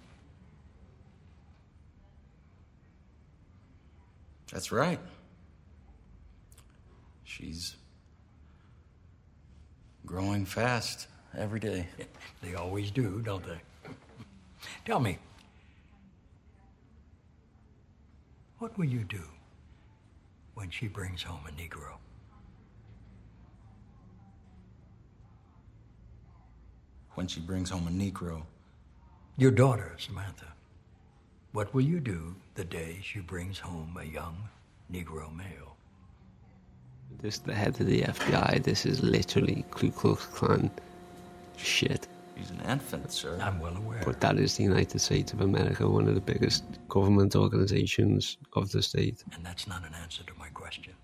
That's right. She's growing fast every day. They always do, don't they? Tell me, what will you do when she brings home a Negro? When she brings home a Negro, Your daughter, Samantha. What will you do the day she brings home a young Negro male? This is the head of the FBI. This is literally Ku Klux Klan shit. he's an infant, sir. I'm well aware. But that is the United States of America, one of the biggest government organizations of the state. And that's not an answer to my question.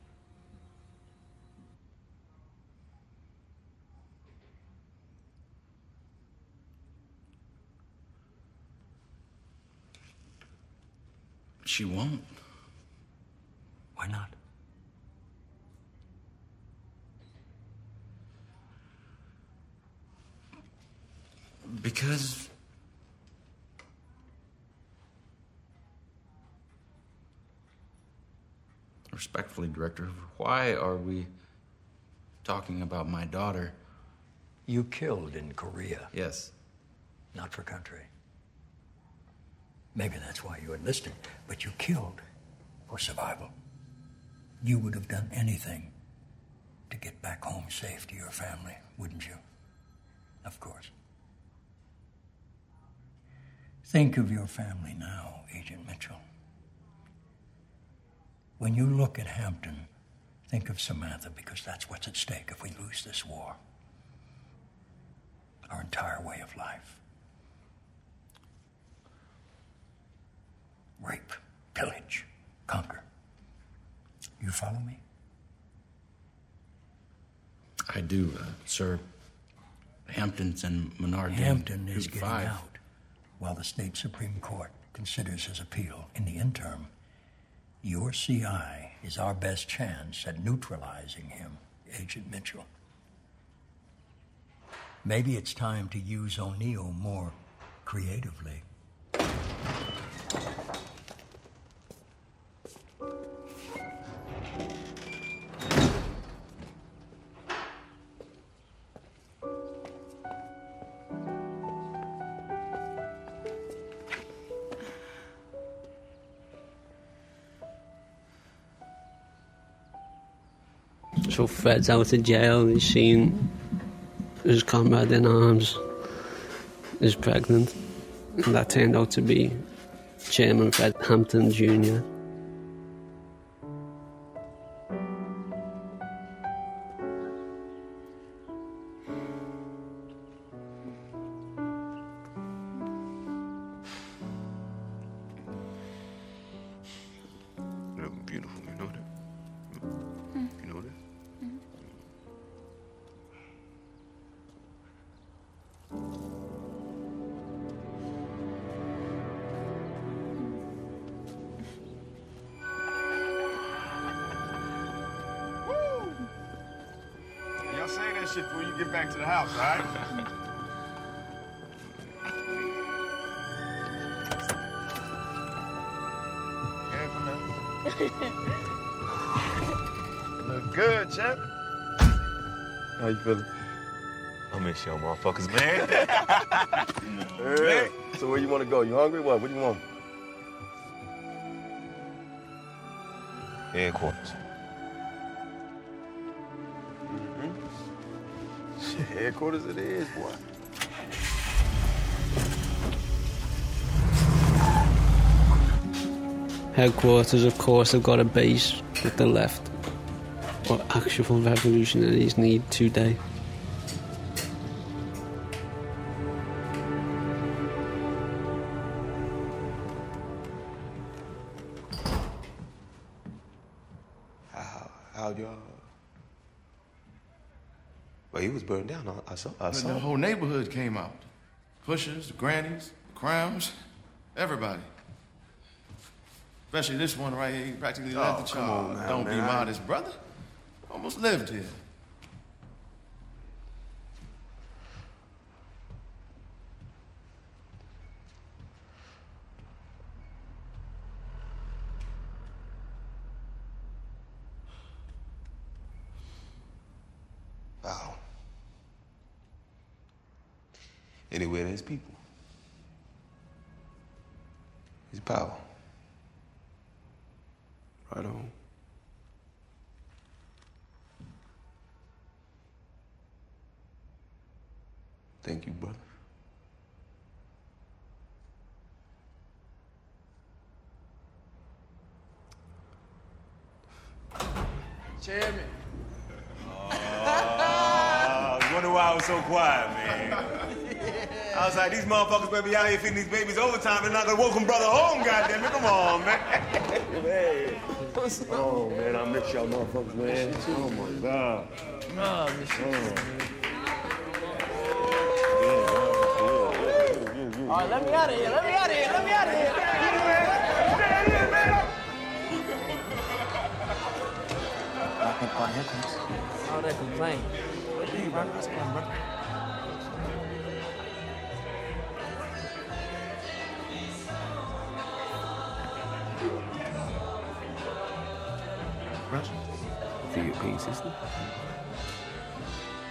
She won't. Why not? Because. Respectfully, Director, why are we talking about my daughter. You killed in Korea. Yes. Not for country. Maybe that's why you enlisted, but you killed for survival. You would have done anything to get back home safe to your family, wouldn't you? Of course. Think of your family now, Agent Mitchell. When you look at Hampton, think of Samantha because that's what's at stake if we lose this war. Our entire way of life. Rape, pillage, conquer. You follow me? I do, uh, sir. Hampton's and Menard Hampton is getting five. out while the state Supreme Court considers his appeal. In the interim, your CI is our best chance at neutralizing him, Agent Mitchell. Maybe it's time to use O'Neal more creatively. Fred's out of jail. He's seen his comrade in arms is pregnant, and that turned out to be Chairman Fred Hampton Jr. Headquarters, of course, have got a base with the left. What actual revolutionaries need today. How, how'd y'all? Well, he was burned down. I, I saw. I saw. the whole neighborhood came out. Pushers, the grannies, the crowns, everybody. Especially this one right here. He practically Oh, led the come charge. on, man, Don't be man. modest, brother. Almost lived here. Wow. Anywhere there's people, there's power. Right on. Thank you, brother. Chairman. Ah, I was wondering why I was so quiet, man. I was like, these motherfuckers better be out here feeding these babies overtime and not gonna welcome brother home, goddamn it. Come on, man. man. Oh, man, I miss y'all motherfuckers, man. Oh, my God. All right, let me out of here. Let me out of here. Let me out of here. I can find him. All that oh, complaint. What do you, bro? What's going on, bro? For your pain system?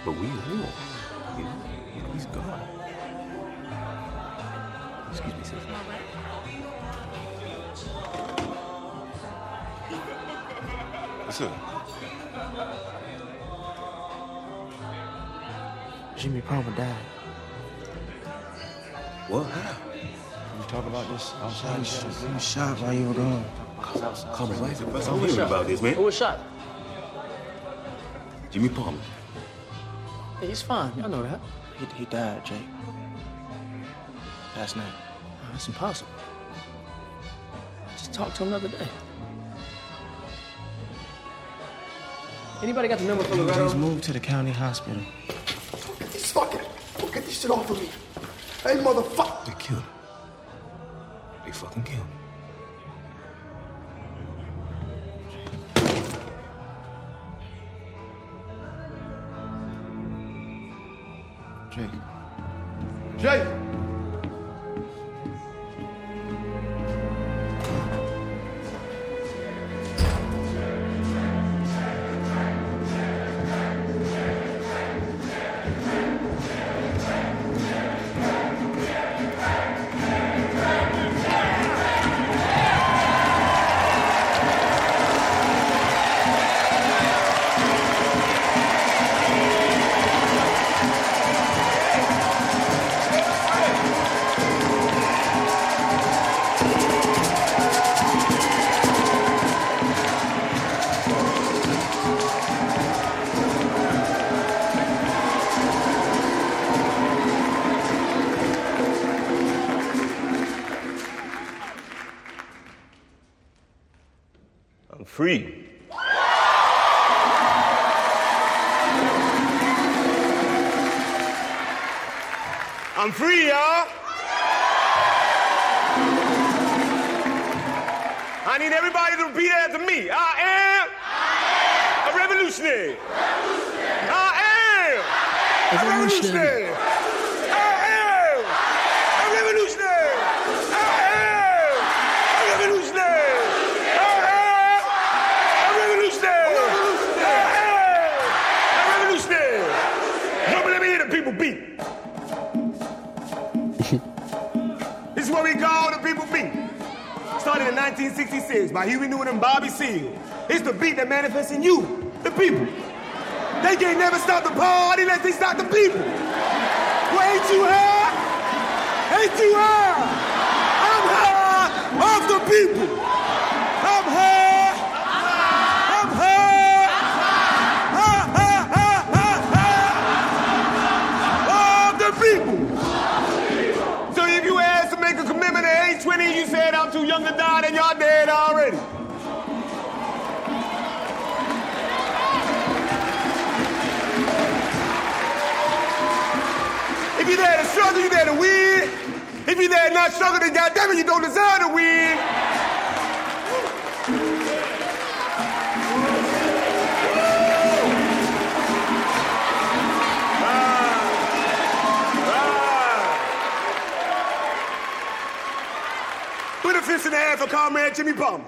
But we at war. You know, he's gone. Excuse me, sis. What's up? Jimmy Palmer died. What? How? We talk about this outside. He was, shot while you were gone. Come on, let's I'm hearing about this, man. Who was shot? Jimmy Palmer. Hey, he's fine. Y'all know that. He, he died, Jake. Last night. Oh, that's impossible. Just talked to him the other day. Anybody got the number for Loretta? He's moved to the county hospital. He's fucking. Don't get this shit off of me. Hey, motherfucker. They killed him. They fucking killed him. Free. I'm free, 1966 by Huey Newton and Bobby Seale. It's the beat that manifests in you, the people. They can't never stop the party unless they stop the people. Well, ain't you high? Ain't you high? I'm high off the people. You're there to win. If you're there not struggling, then goddamn it, you don't deserve to win. Put a fist in the air for Comrade Jimmy Palmer.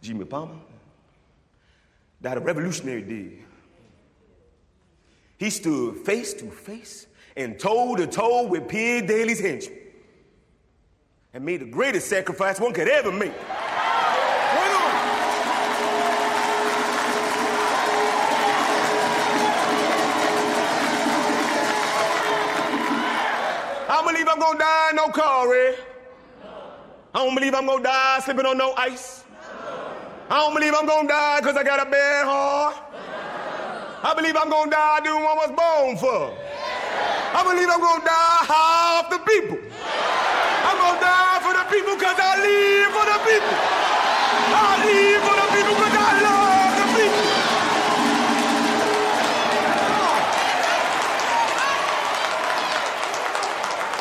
Jimmy Palmer died a revolutionary deed. He stood face to face and toe to toe with Pierre Daley's henchmen and made the greatest sacrifice one could ever make. I don't believe I'm gonna die in no car, Red. I don't believe I'm gonna die slipping on no ice. I don't believe I'm gonna die because I got a bad heart. I believe I'm gonna die doing what I was born for. I believe I'm gonna die off the people. I'm gonna die for the people because I live for the people. I live for the people because I love the people.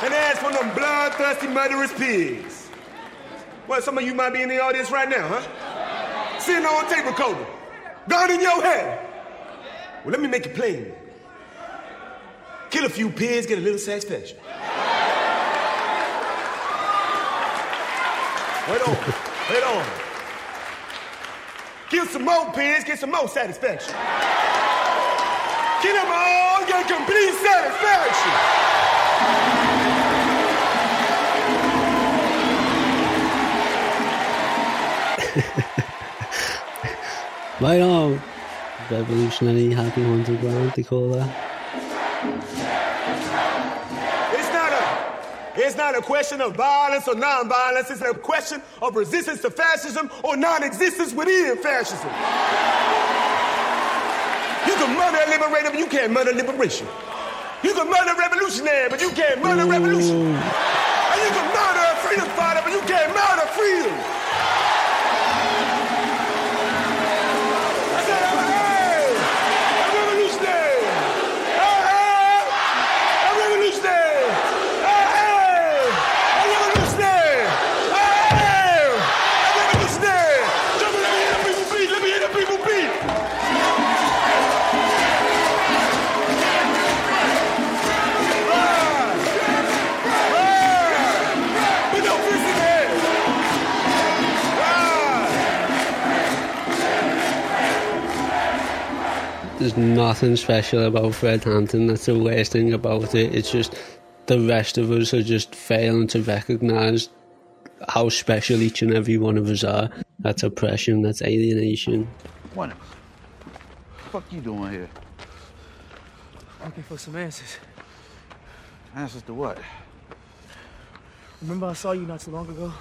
And as for them bloodthirsty, murderous pigs, well, some of you might be in the audience right now, huh? Sitting on tape recorder, gun in your head. Well, let me make it plain. Kill a few pigs, get a little satisfaction. Wait on, wait on. Kill some more pigs, get some more satisfaction. Kill them all, get complete satisfaction. Right on! Revolutionary Happy Haunted Ground, they call that. It's not a it's not a question of violence or non-violence. It's a question of resistance to fascism or non-existence within fascism. You can murder a liberator, but you can't murder liberation. You can murder a revolutionary, but you can't murder revolution. And you can murder a freedom fighter, but you can't murder freedom. There's nothing special about Fred Hampton. That's the worst thing about it. It's just the rest of us are just failing to recognise how special each and every one of us are. That's oppression, that's alienation. What? fuck you doing here? Looking for some answers. Answers to what? Remember I saw you not so long ago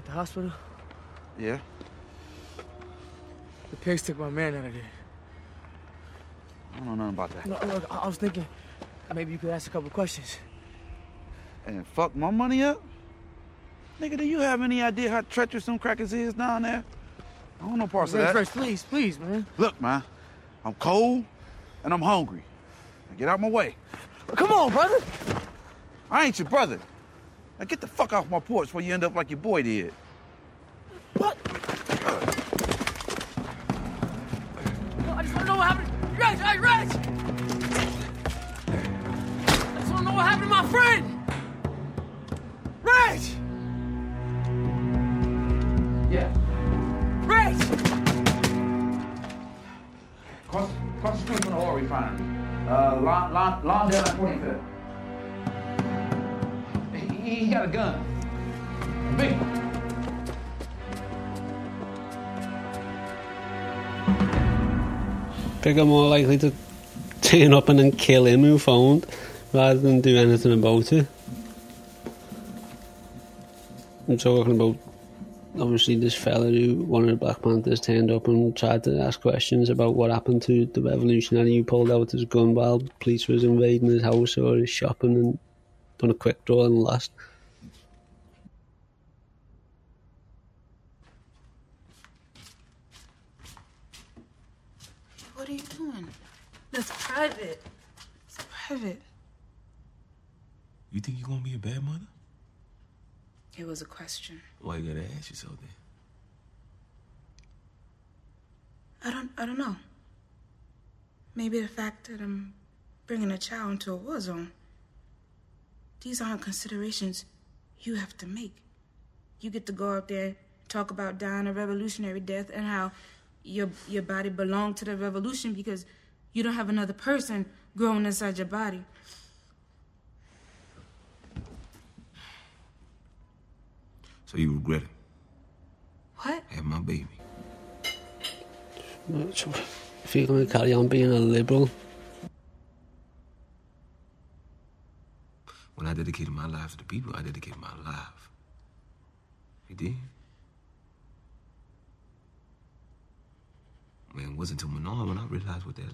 at the hospital? Yeah? The pigs took my man out of there. I don't know nothing about that. No, look, I I was thinking maybe you could ask a couple questions. And fuck my money up? Nigga, do you have any idea how treacherous some crackers is down there? I don't know parts Reg, of that. Reg, please, please, man. Look, man, I'm cold and I'm hungry. Now get out my way. Come on, brother. I ain't your brother. Now get the fuck off my porch before you end up like your boy did. No, Reg, hey, Reg! I just want to know what happened to my friend. Reg! Yeah. Reg! Cross, cross the street from the oil refinery. Uh, Lon, Lon, Lawndale and 25th. He, he got a gun. A big one. I'm more likely to turn up and then kill him who phoned rather than do anything about it. I'm talking about obviously this fella who one of the Black Panthers turned up and tried to ask questions about what happened to the revolutionary who pulled out his gun while police was invading his house or his shopping and done a quick draw and lost. What are you doing? That's private. It's private. You think you're gonna be a bad mother? It was a question. Why you gotta ask yourself that? I don't. I don't know. Maybe the fact that I'm bringing a child into a war zone. These aren't considerations you have to make. You get to go out there, talk about dying a revolutionary death, and how your your body belonged to the revolution because you don't have another person growing inside your body. So you regret it? What? Have my baby. If you're going to carry on being a liberal, When I dedicated my life to the people, I dedicated my life. You did? Man, it wasn't until Menard when I realized what that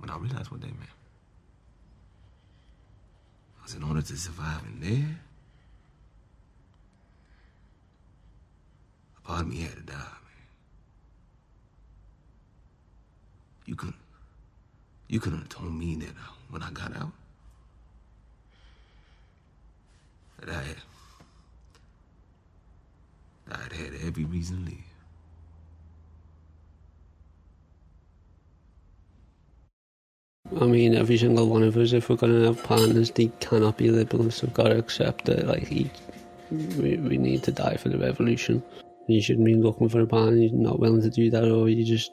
when I realized what that meant. Because in order to survive in there, a part of me had to die, man. You couldn't, you couldn't have told me that uh, when I got out. That I had that I'd had every reason to live. I mean, every single one of us, if we're going to have partners, they cannot be liberals. We've got to accept that, like, each, we, we need to die for the revolution. you shouldn't be looking for a partner. You're not willing to do that, or you just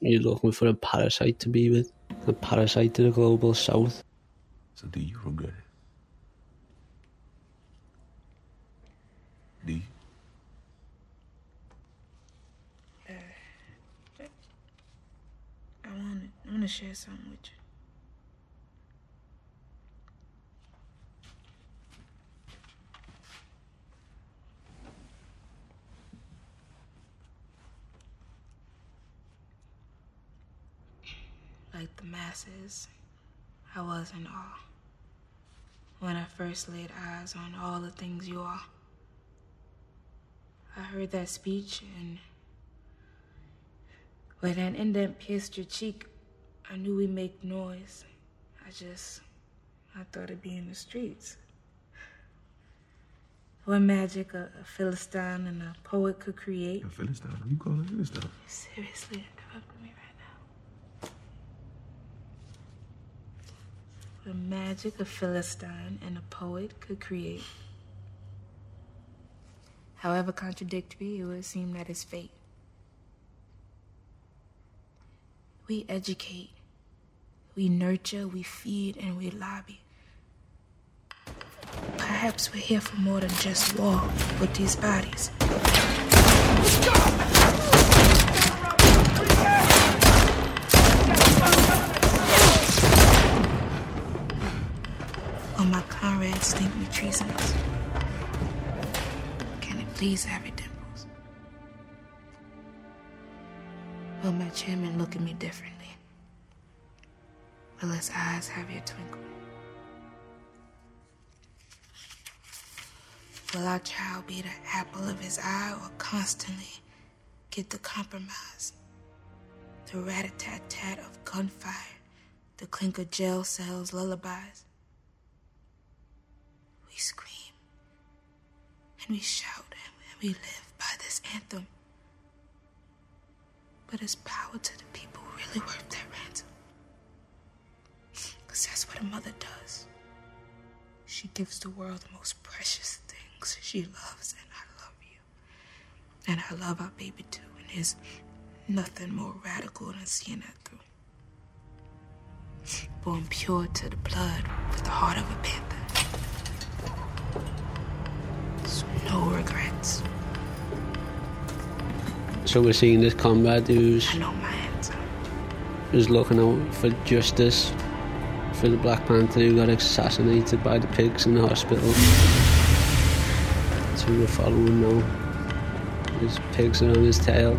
you're looking for a parasite to be with, a parasite to the global south. So do you regret it? Do you? Uh, I want I want to share something with you. Like the masses, I was in awe when I first laid eyes on all the things you are. I heard that speech, and when that indent pierced your cheek, I knew we'd make noise. I just, I thought it'd be in the streets. What magic a, a Philistine and a poet could create. A Philistine? You call it Philistine? Seriously, me right What magic a Philistine and a poet could create. However contradictory it would seem that is fate. We educate, we nurture, we feed, and we lobby. Perhaps we're here for more than just war with these bodies. Or my comrades think me treasonous. Can it please Harry Dimples? Will my chairman look at me differently? Will his eyes have your twinkle? Will our child be the apple of his eye or constantly get the compromise? The rat a tat tat of gunfire, the clink of jail cells, lullabies. We scream and we shout and we live by this anthem. But it's power to the people really worth that ransom? Because that's what a mother does. She gives the world the most precious things she loves, and I love you. And I love our baby too, and there's nothing more radical than seeing that through. Born pure to the blood with the heart of a panther. So no regrets. So we're seeing this comrade who's I know my answer. who's looking out for justice for the Black Panther who got assassinated by the pigs in the hospital. Who we're following now. His pigs are on his tail.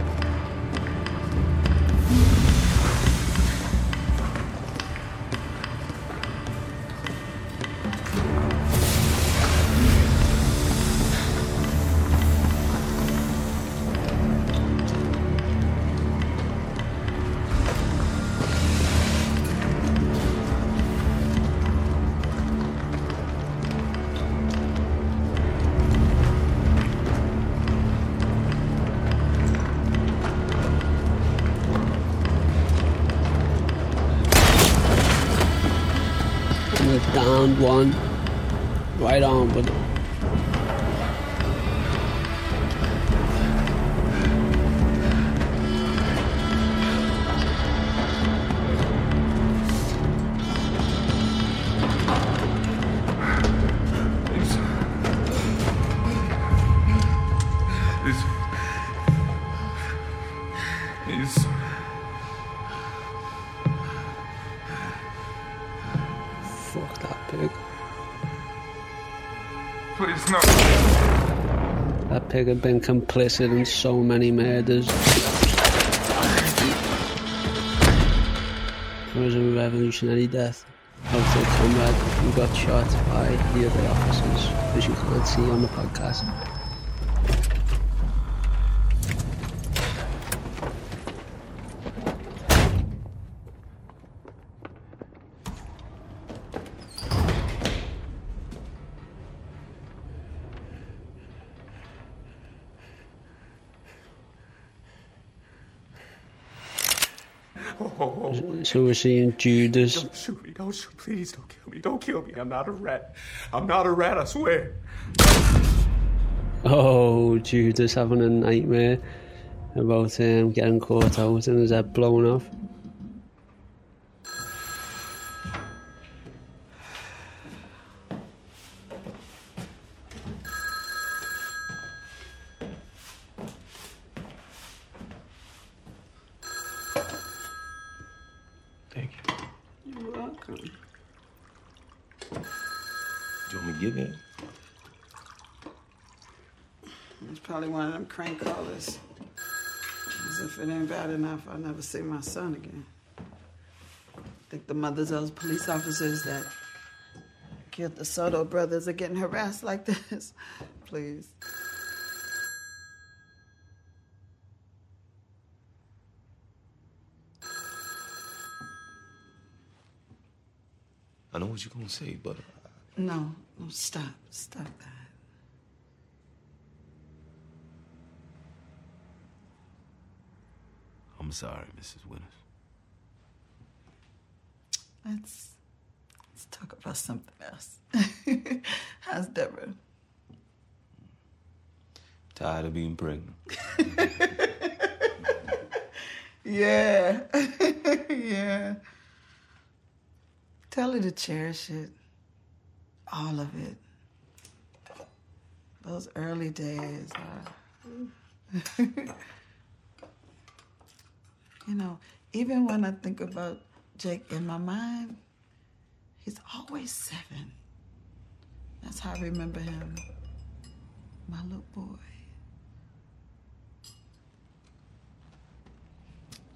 And downed one right on with pig had been complicit in so many murders. It was a revolutionary death of the comrade who got shot by the other officers, as you can't see on the podcast. We're seeing Judas. Don't shoot me. Don't shoot. Please don't kill me. Don't kill me. I'm not a rat. I'm not a rat, I swear. Oh, Judas having a nightmare about um, getting caught out and his head blown off. Thank you. You're welcome. Do you want me to give in? It's probably one of them crank callers. As if it ain't bad enough, I'll never see my son again. I Think the mothers of those police officers that killed the Soto brothers are getting harassed like this? Please. I know what you're gonna say, but No, no, stop, stop that. I'm sorry, Mrs. Winters. Let's let's talk about something else. How's Deborah? Tired of being pregnant. Yeah, yeah. Tell her to cherish it, all of it. Those early days are. You know, even when I think about Jake in my mind, he's always seven. That's how I remember him. My little boy.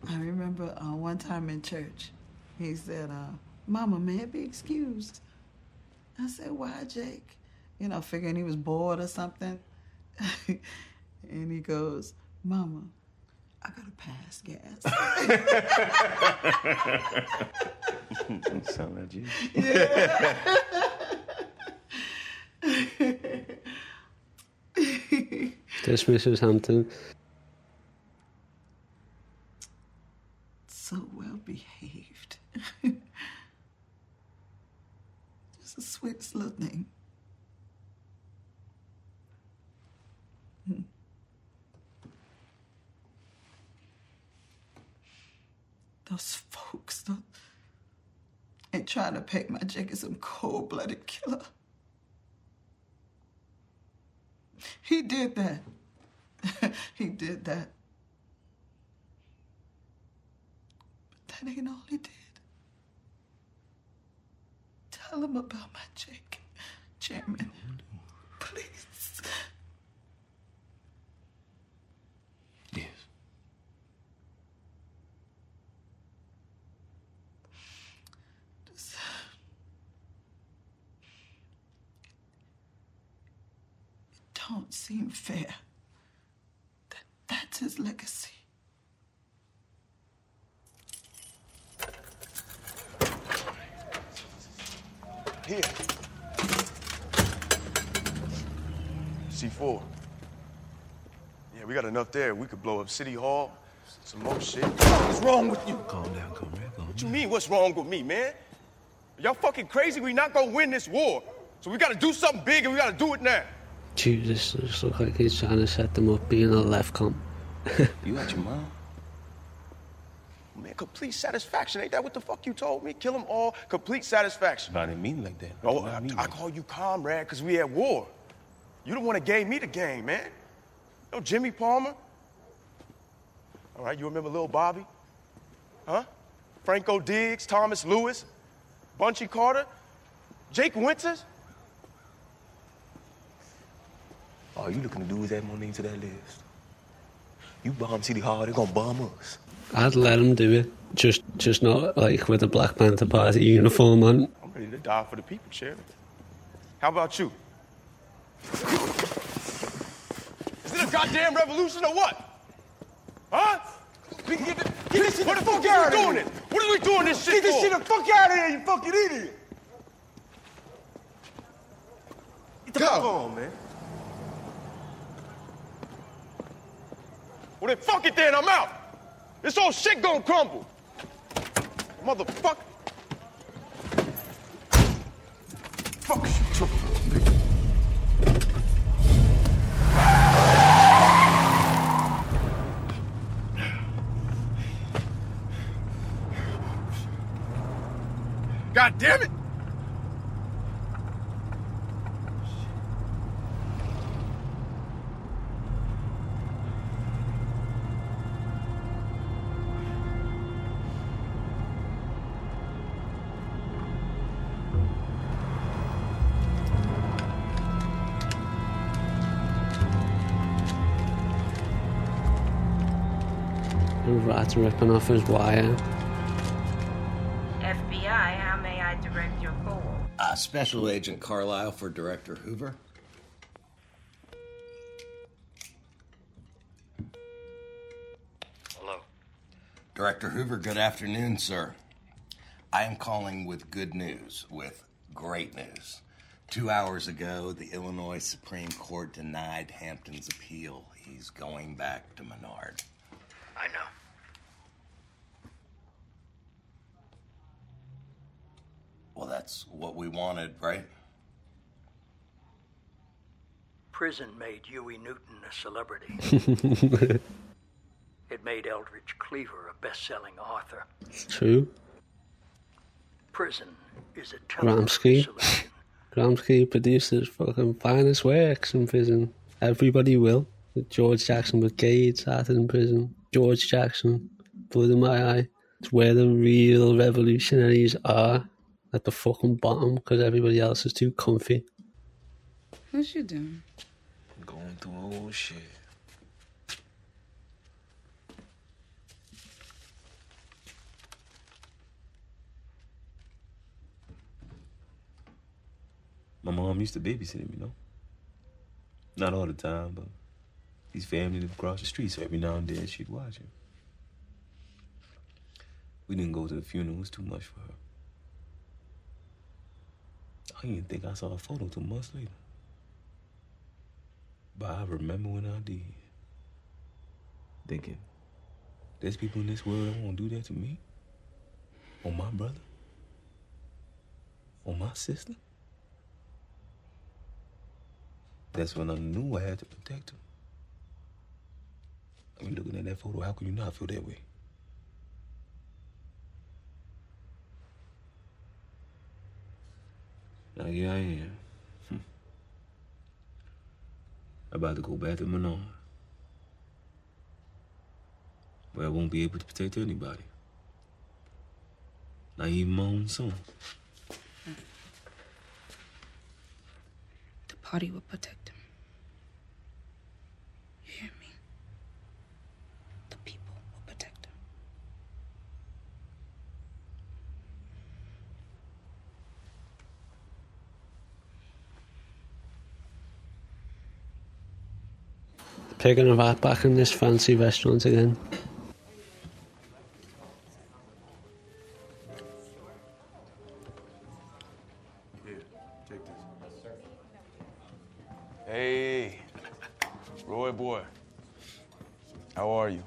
I remember uh, one time in church, he said, uh, Mama, may I be excused? I said, Why, Jake? You know, figuring he was bored or something. and he goes, Mama, I gotta pass gas. sound like you. This Mrs. Hampton. so well behaved. Just the sweetest little thing. Hmm. Those folks those, ain't trying to paint my Jake as some cold-blooded killer. He did that. he did that. But that ain't all he did. Tell him about my Jake, Chairman. Please. Yes. Just- It don't seem fair that that's his legacy. Here. C4. Yeah, we got enough there. We could blow up City Hall, some more shit. What's wrong with you? Calm down, comrade. Calm What you mean, what's wrong with me, man? Y'all fucking crazy? We not gonna win this war. So we gotta do something big and we gotta do it now. Jesus just look like he's trying to set them up being a left com. you got your mom? Man, complete satisfaction. Ain't that what the fuck you told me? Kill them all, complete satisfaction. I didn't mean it like that. Oh, I, I call you comrade because we at war. You the one that gave me the game, man. No Jimmy Palmer? All right, you remember Lil Bobby? Huh? Franco Diggs, Thomas Lewis, Bunchy Carter, Jake Winters? All you looking to do is add more names to that list. You bomb City Hall, they're gonna bomb us. I'd let him do it. Just just not like with a Black Panther Party uniform on. I'm ready to die for the people, Sheriff. How about you? Is it a goddamn revolution or what? Huh? We can get, the, get this What the fuck are we doing it? What are we doing this shit Get this for? shit the fuck out of here, you fucking idiot! Get the fuck on, man. Well, then fuck it then, I'm out. This whole shit gonna crumble. Motherfucker. Fuck you took God damn it! Rat's ripping off his wire. FBI, how may I direct your call? Uh, Special Agent Carlisle for Director Hoover. Hello. Director Hoover, good afternoon, sir. I am calling with good news, with great news. Two hours ago, the Illinois Supreme Court denied Hampton's appeal. He's going back to Menard. I know. Well, that's what we wanted, right? Prison made Huey Newton a celebrity. it made Eldridge Cleaver a best-selling author. It's true. Prison is a television Gramsci. Gramsci produces fucking finest works in prison. Everybody will. George Jackson with Gage started in prison. George Jackson, blood in my eye. It's where the real revolutionaries are. At the fucking bottom because everybody else is too comfy. What you doing? Going through old shit. My mom used to babysit him, you know. Not all the time, but his family lived across the street, so every now and then she'd watch him. We didn't go to the funeral, it was too much for her. I didn't think I saw a photo two months later. But I remember when I did. Thinking, there's people in this world that won't do that to me? Or my brother? Or my sister? That's when I knew I had to protect him. I mean, looking at that photo, how could you not feel that way? Now, here I am. Hmm. About to go back to Menard. Where I won't be able to protect anybody. Not even my own son. The party will protect him. You hear me? The people will protect him. Picking a rat back in this fancy restaurant again. Here, take this. Hey, Roy boy. How are you?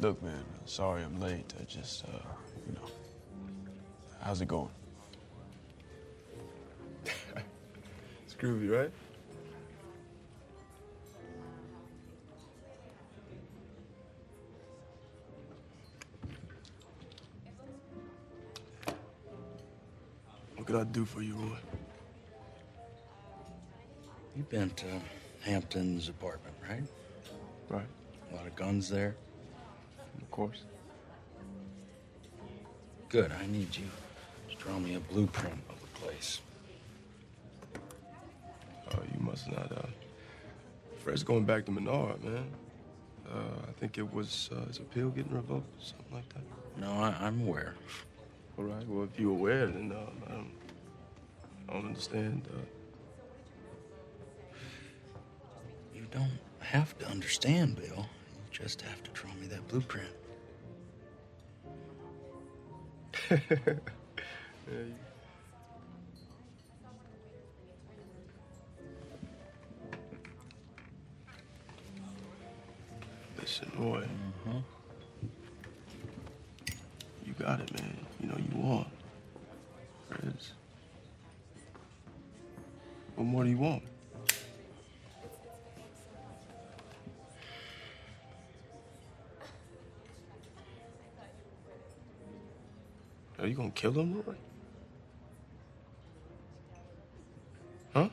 Look, man, sorry I'm late. I just, uh, you know. How's it going? Do for you, Roy? You've been to Hampton's apartment, right? Right. A lot of guns there. Of course. Good. I need you to draw me a blueprint of the place. Oh, you must not. Uh, Fred's going back to Menard, man. Uh, I think it was uh, his appeal getting revoked, something like that. No, I, I'm aware. All right. Well, if you're aware, then uh, I don't. Don't understand. Uh, You don't have to understand, Bill. You just have to draw me that blueprint. Listen, Roy. Kill him? Huh?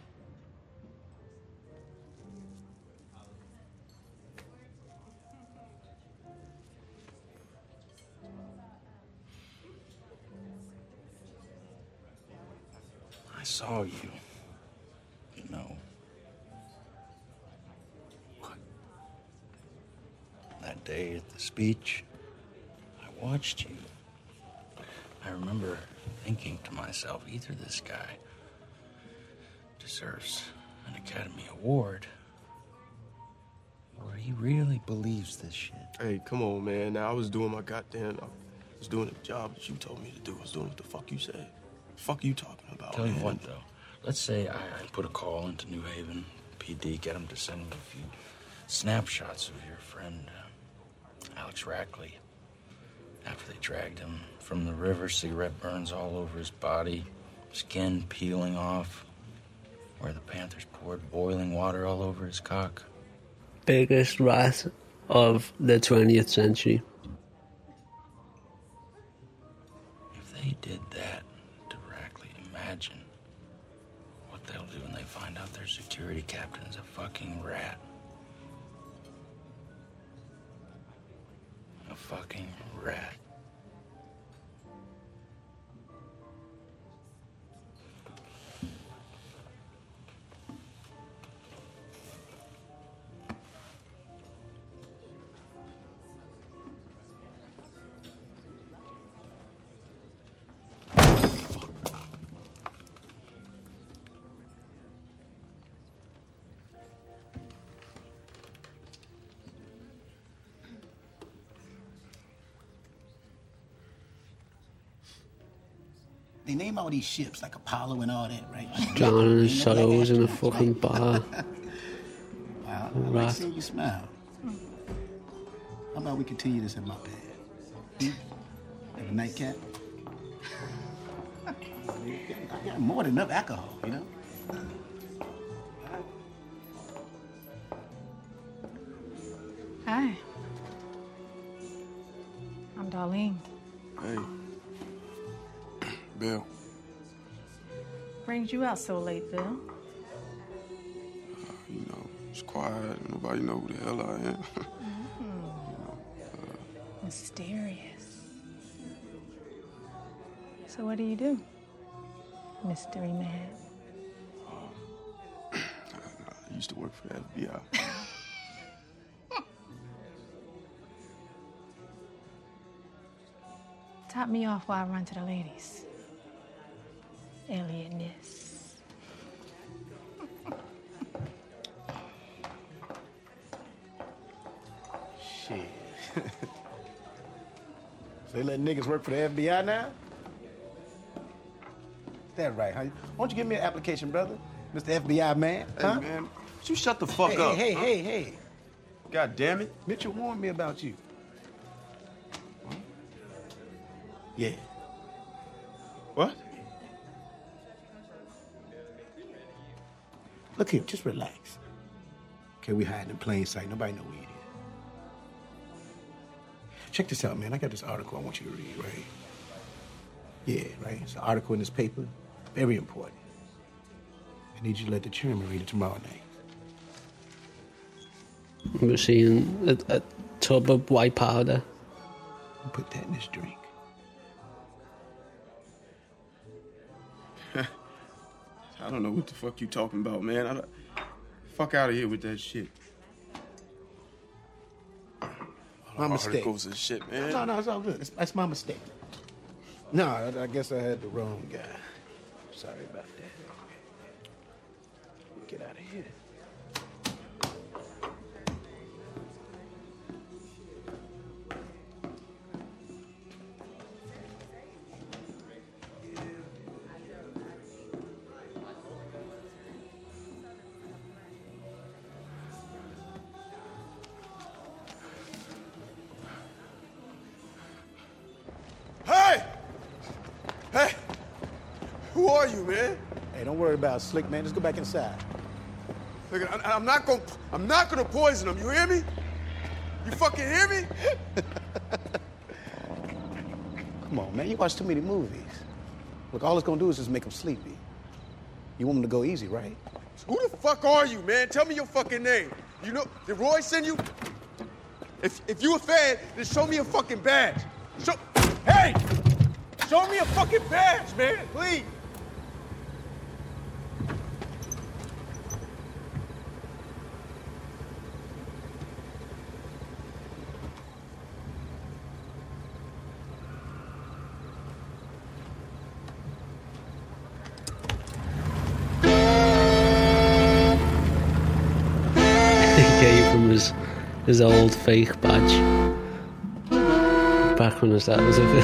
I saw you. You know. What? That day at the speech, I watched you. I remember thinking to myself, either this guy deserves an Academy Award, or he really believes this shit. Hey, come on, man. Now I was doing my goddamn. I was doing the job that you told me to do. I was doing what the fuck you said. fuck you talking about? Tell you man? what, though. Let's say I, I put a call into New Haven PD, get them to send me a few snapshots of your friend, uh, Alex Rackley. After they dragged him from the river, cigarette burns all over his body, skin peeling off, where the Panthers poured boiling water all over his cock. Biggest rat of the 20th century. If they did that directly, imagine what they'll do when they find out their security captain's a fucking rat. A fucking rat. They name all these ships like Apollo and all that, right? John and his They look like sorrows in a fucking bar. Wow, I like Right. seeing you smile. How about we continue this in my bed? Hmm? Have a nightcap? I got more than enough alcohol, you know? You out so late, Bill. You know, it's quiet. Nobody know who the hell I am. Uh, Mysterious. So what do you do? Mystery man. Um, I used to work for the FBI. Top me off while I run to the ladies. Eliot Ness. They let niggas work for the FBI now? That right, huh? Won't you give me an application, brother? Mr. FBI man? Hey, huh? man, you shut the fuck hey, up, Hey, huh? hey, hey, hey. God damn it. Mitchell warned me about you. Yeah. What? Look here, just relax. Okay, we hiding in plain sight. Nobody know we. Check this out, man. I got this article I want you to read, right? Yeah, right. It's an article in this paper. Very important. I need you to let the chairman read it tomorrow night. We're seeing a, a tub of white powder. Put that in this drink. I don't know what the fuck you talking about, man. I don't... Fuck out of here with that shit. My mistake. Articles and shit, man. No, no, it's all good. It's, that's my mistake. No, I, I guess I had the wrong guy. Sorry about that. Get out of here. About Slick, man. Just go back inside. Look, I, I'm not gonna, I'm not gonna poison him. You hear me? You fucking hear me? Come on, man, you watch too many movies. Look, all it's gonna do is just make them sleepy. You want them to go easy, right? Who the fuck are you, man? Tell me your fucking name. You know, did Roy send you? If, if you a fan, then show me a fucking badge. Show, hey! Show me a fucking badge, man, please. he gave him his, his old fake badge. Back when dad was a film.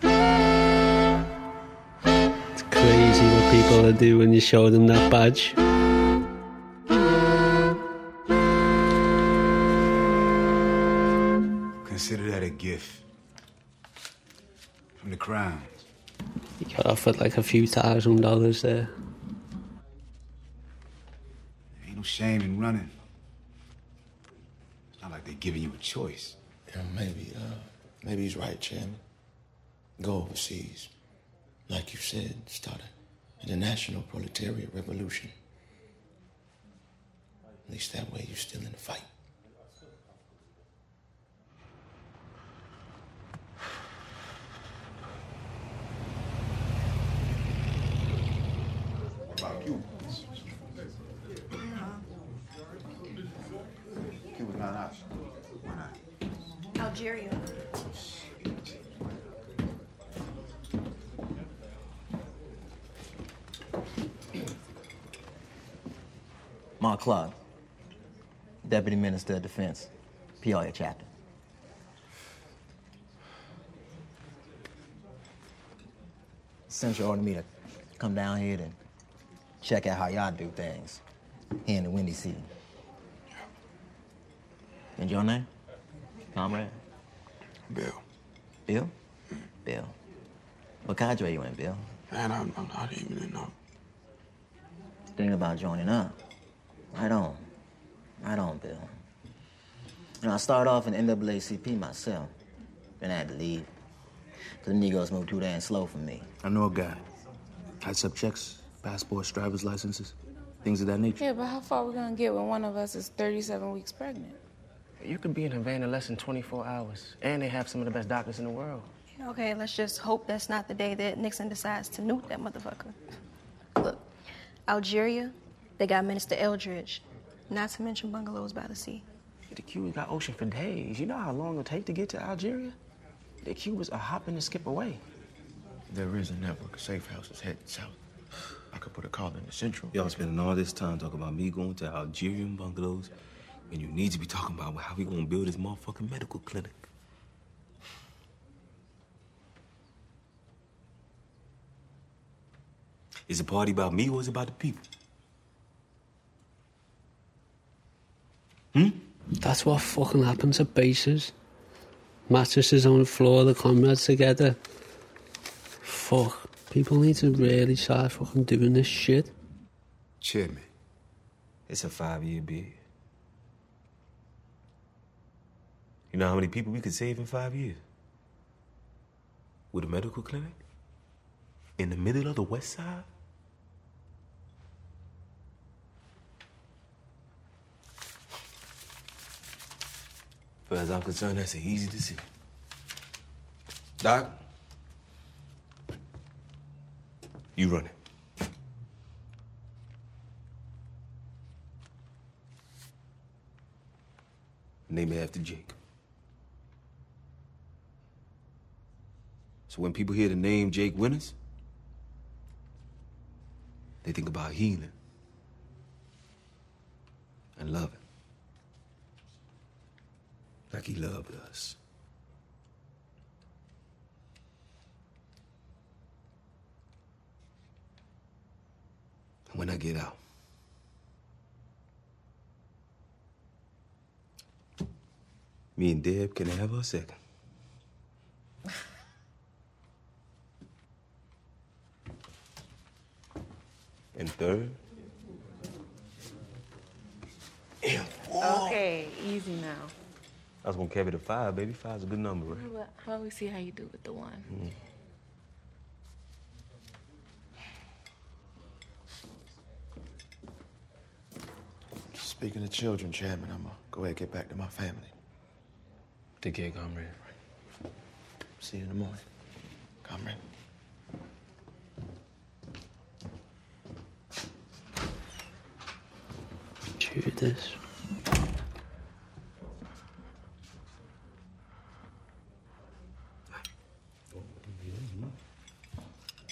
it's crazy what people will do when you show them that badge. Consider that a gift from the crown. He got offered like a few thousand dollars there. Ain't no shame in running. It's not like they're giving you a choice. Yeah, maybe, uh, maybe he's right, Chairman. Go overseas. Like you said, start a international proletariat revolution. At least that way you're still in the fight. What about Cuba? Cuba's not an option. Why not? Algeria. Mark Clark, Deputy Minister of Defense, Peoria chapter. Central ordered me to come down here and check out how y'all do things here in the Windy City. And your name? Comrade? Bill. Bill? Bill. What cadre are you in, Bill? Man, I'm, I'm not even in no. Thinking about joining up. Right on. Right on, Bill. You know, I started off in NAACP myself. Then I had to leave. Because the Negroes moved too damn slow for me. I know a guy. I accept checks, passports, driver's licenses, things of that nature. Yeah, but how far we gonna get when one of us is 37 weeks pregnant? You could be in Havana in less than 24 hours, and they have some of the best doctors in the world. Okay, let's just hope that's not the day that Nixon decides to nuke that motherfucker. Look, Algeria, they got Minister Eldridge, not to mention bungalows by the sea. The Cubans got ocean for days. You know how long it'll take to get to Algeria? The Cubans are hopping and skip away. There is a network of safe houses heading south. I could put a call in the central. Y'all spending all this time talking about me going to Algerian bungalows, and you need to be talking about how we gonna build this motherfucking medical clinic. Is the party about me or is it about the people? Hmm? That's what fucking happens at bases. Mattresses on the floor, the comrades together. Fuck. People need to really start fucking doing this shit. Chairman, it's a five year bid. You know how many people we could save in five years? With a medical clinic? In the middle of the west side? But as I'm concerned, that's an easy decision. Doc, you run it. Name it after Jake. So when people hear the name Jake Winters, they think about healing and loving. Like he loved us. And when I get out, me and Deb can have our second. And third, Okay, easy now. I was gonna carry the five, baby. Five's a good number, right? Well, I always see how you do with the one. Mm. Speaking of children, Chairman, I'm gonna go ahead and get back to my family. Take care, comrade. See you in the morning, comrade. Judas.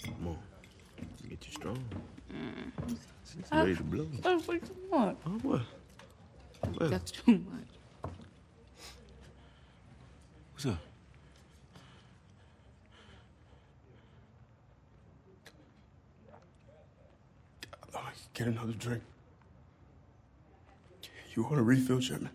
Come on. Get you strong. Mm. It's ready to blow. That's way too much. Oh, what? What? That's too much. What's up? Get another drink. You want a refill, Chairman?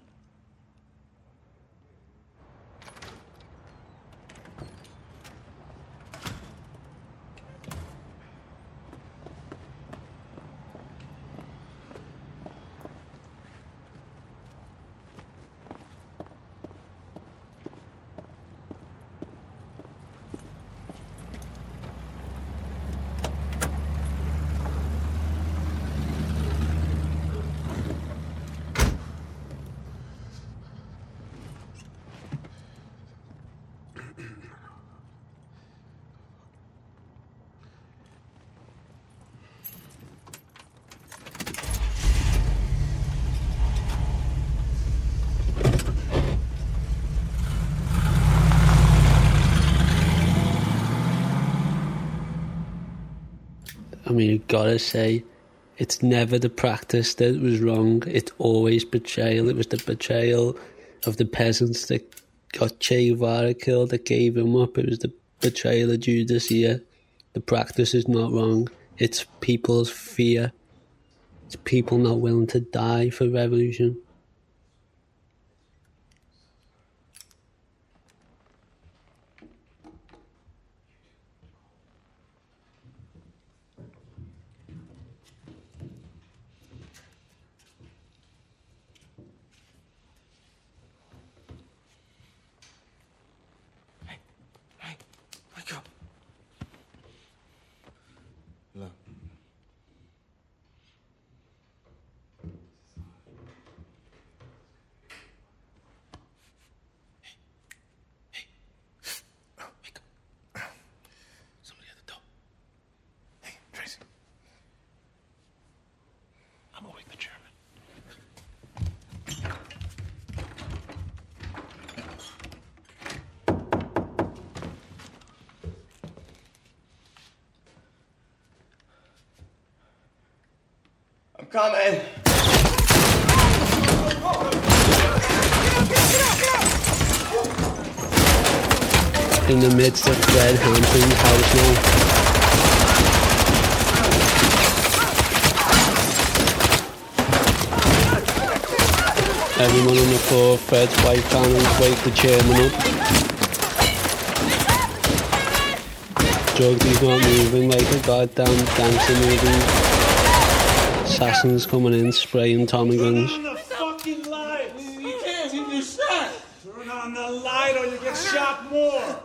I mean, you gotta say, it's never the practice that was wrong. It's always betrayal. It was the betrayal of the peasants that got Che Guevara killed that gave him up. It was the betrayal of Judas here. The practice is not wrong. It's people's fear. It's people not willing to die for revolution. Wake up. Look. Somebody at the door. Hey, Tracy. I'm gonna wake the chairman. I'm coming. In the midst of Fred Hampton's house now. Everyone on the floor, Fred's wife trying to wake the chairman up. Jugsy's not moving like a goddamn gangster movie. Assassins coming in, spraying Tommy guns. the fucking light! You can't, you get shot! Turn on the light or you get shot more!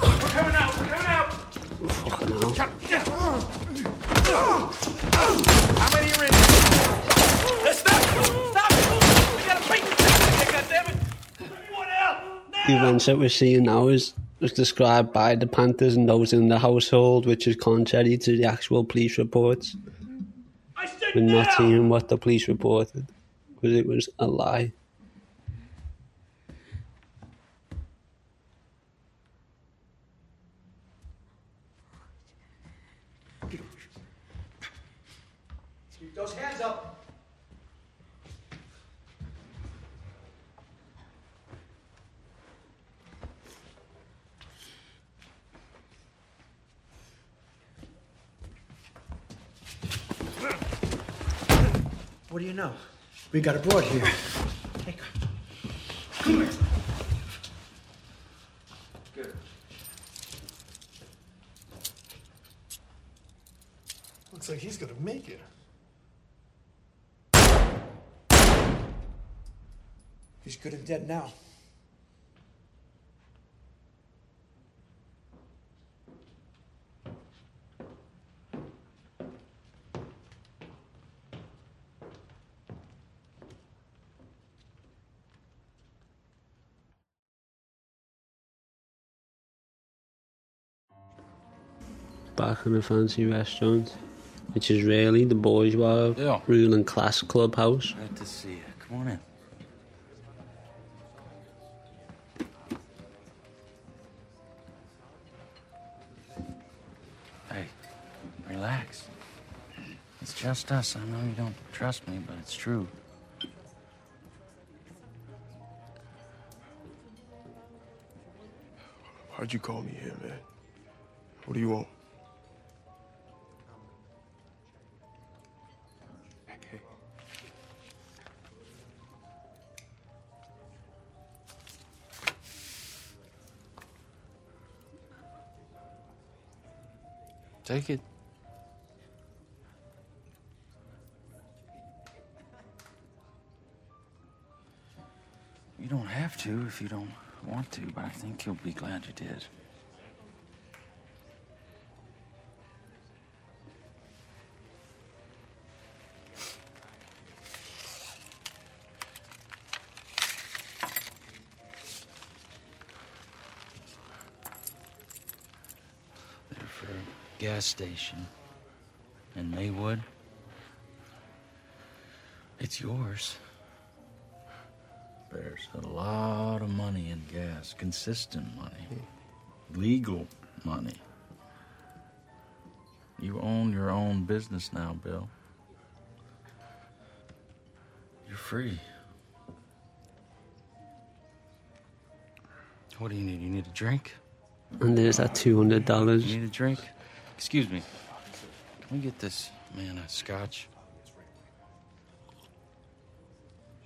We're coming out, we're coming out! Fucking hell. How many are in here? Let's stop! Stop! We gotta break the here, goddammit! Everyone out! That we're seeing now is was described by the Panthers and those in the household, which is contrary to the actual police reports. We're not seeing what the police reported, because it was a lie. Keep those hands up! What do you know? We got a broad here. Hey, come here. Good. Looks like he's gonna make it. He's good and dead now. Back in a fancy restaurant, which is really the bourgeois Yeah. ruling class clubhouse. Glad to see you. Come on in. Hey, relax. It's just us. I know you don't trust me, but it's true. Why'd you call me here, man? What do you want? Take it. You don't have to if you don't want to, but I think you'll be glad you did. Gas station in Maywood. It's yours. There's a lot of money in gas, consistent money, legal money. You own your own business now, Bill. You're free. What do you need? You need a drink? And there's that $200. You need a drink? Excuse me. Can we get this man a scotch?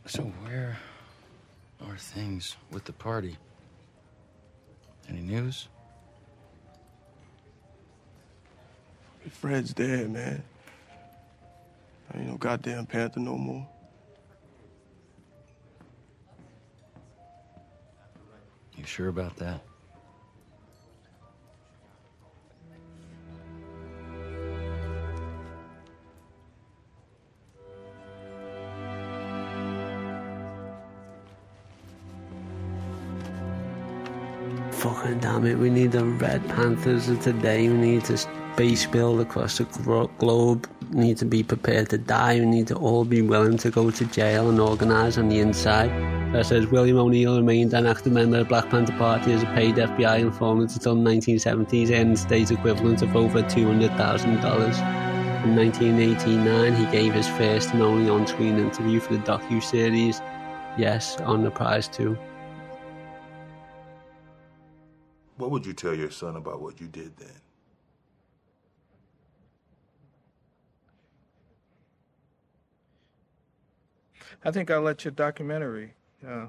So, where are things with the party? Any news? Fred's dead, man. I ain't no goddamn Panther no more. You sure about that? Damn it, we need the Red Panthers of today. We need to base build across the globe. We need to be prepared to die. We need to all be willing to go to jail and organise on the inside. That says William O'Neal remained an active member of the Black Panther Party as a paid FBI informant until the 1970s, earning state equivalent of over $200,000. In 1989, he gave his first and only on-screen interview for the docu-series Eyes on the Prize 2. What would you tell your son about what you did then? I think I'll let your documentary uh,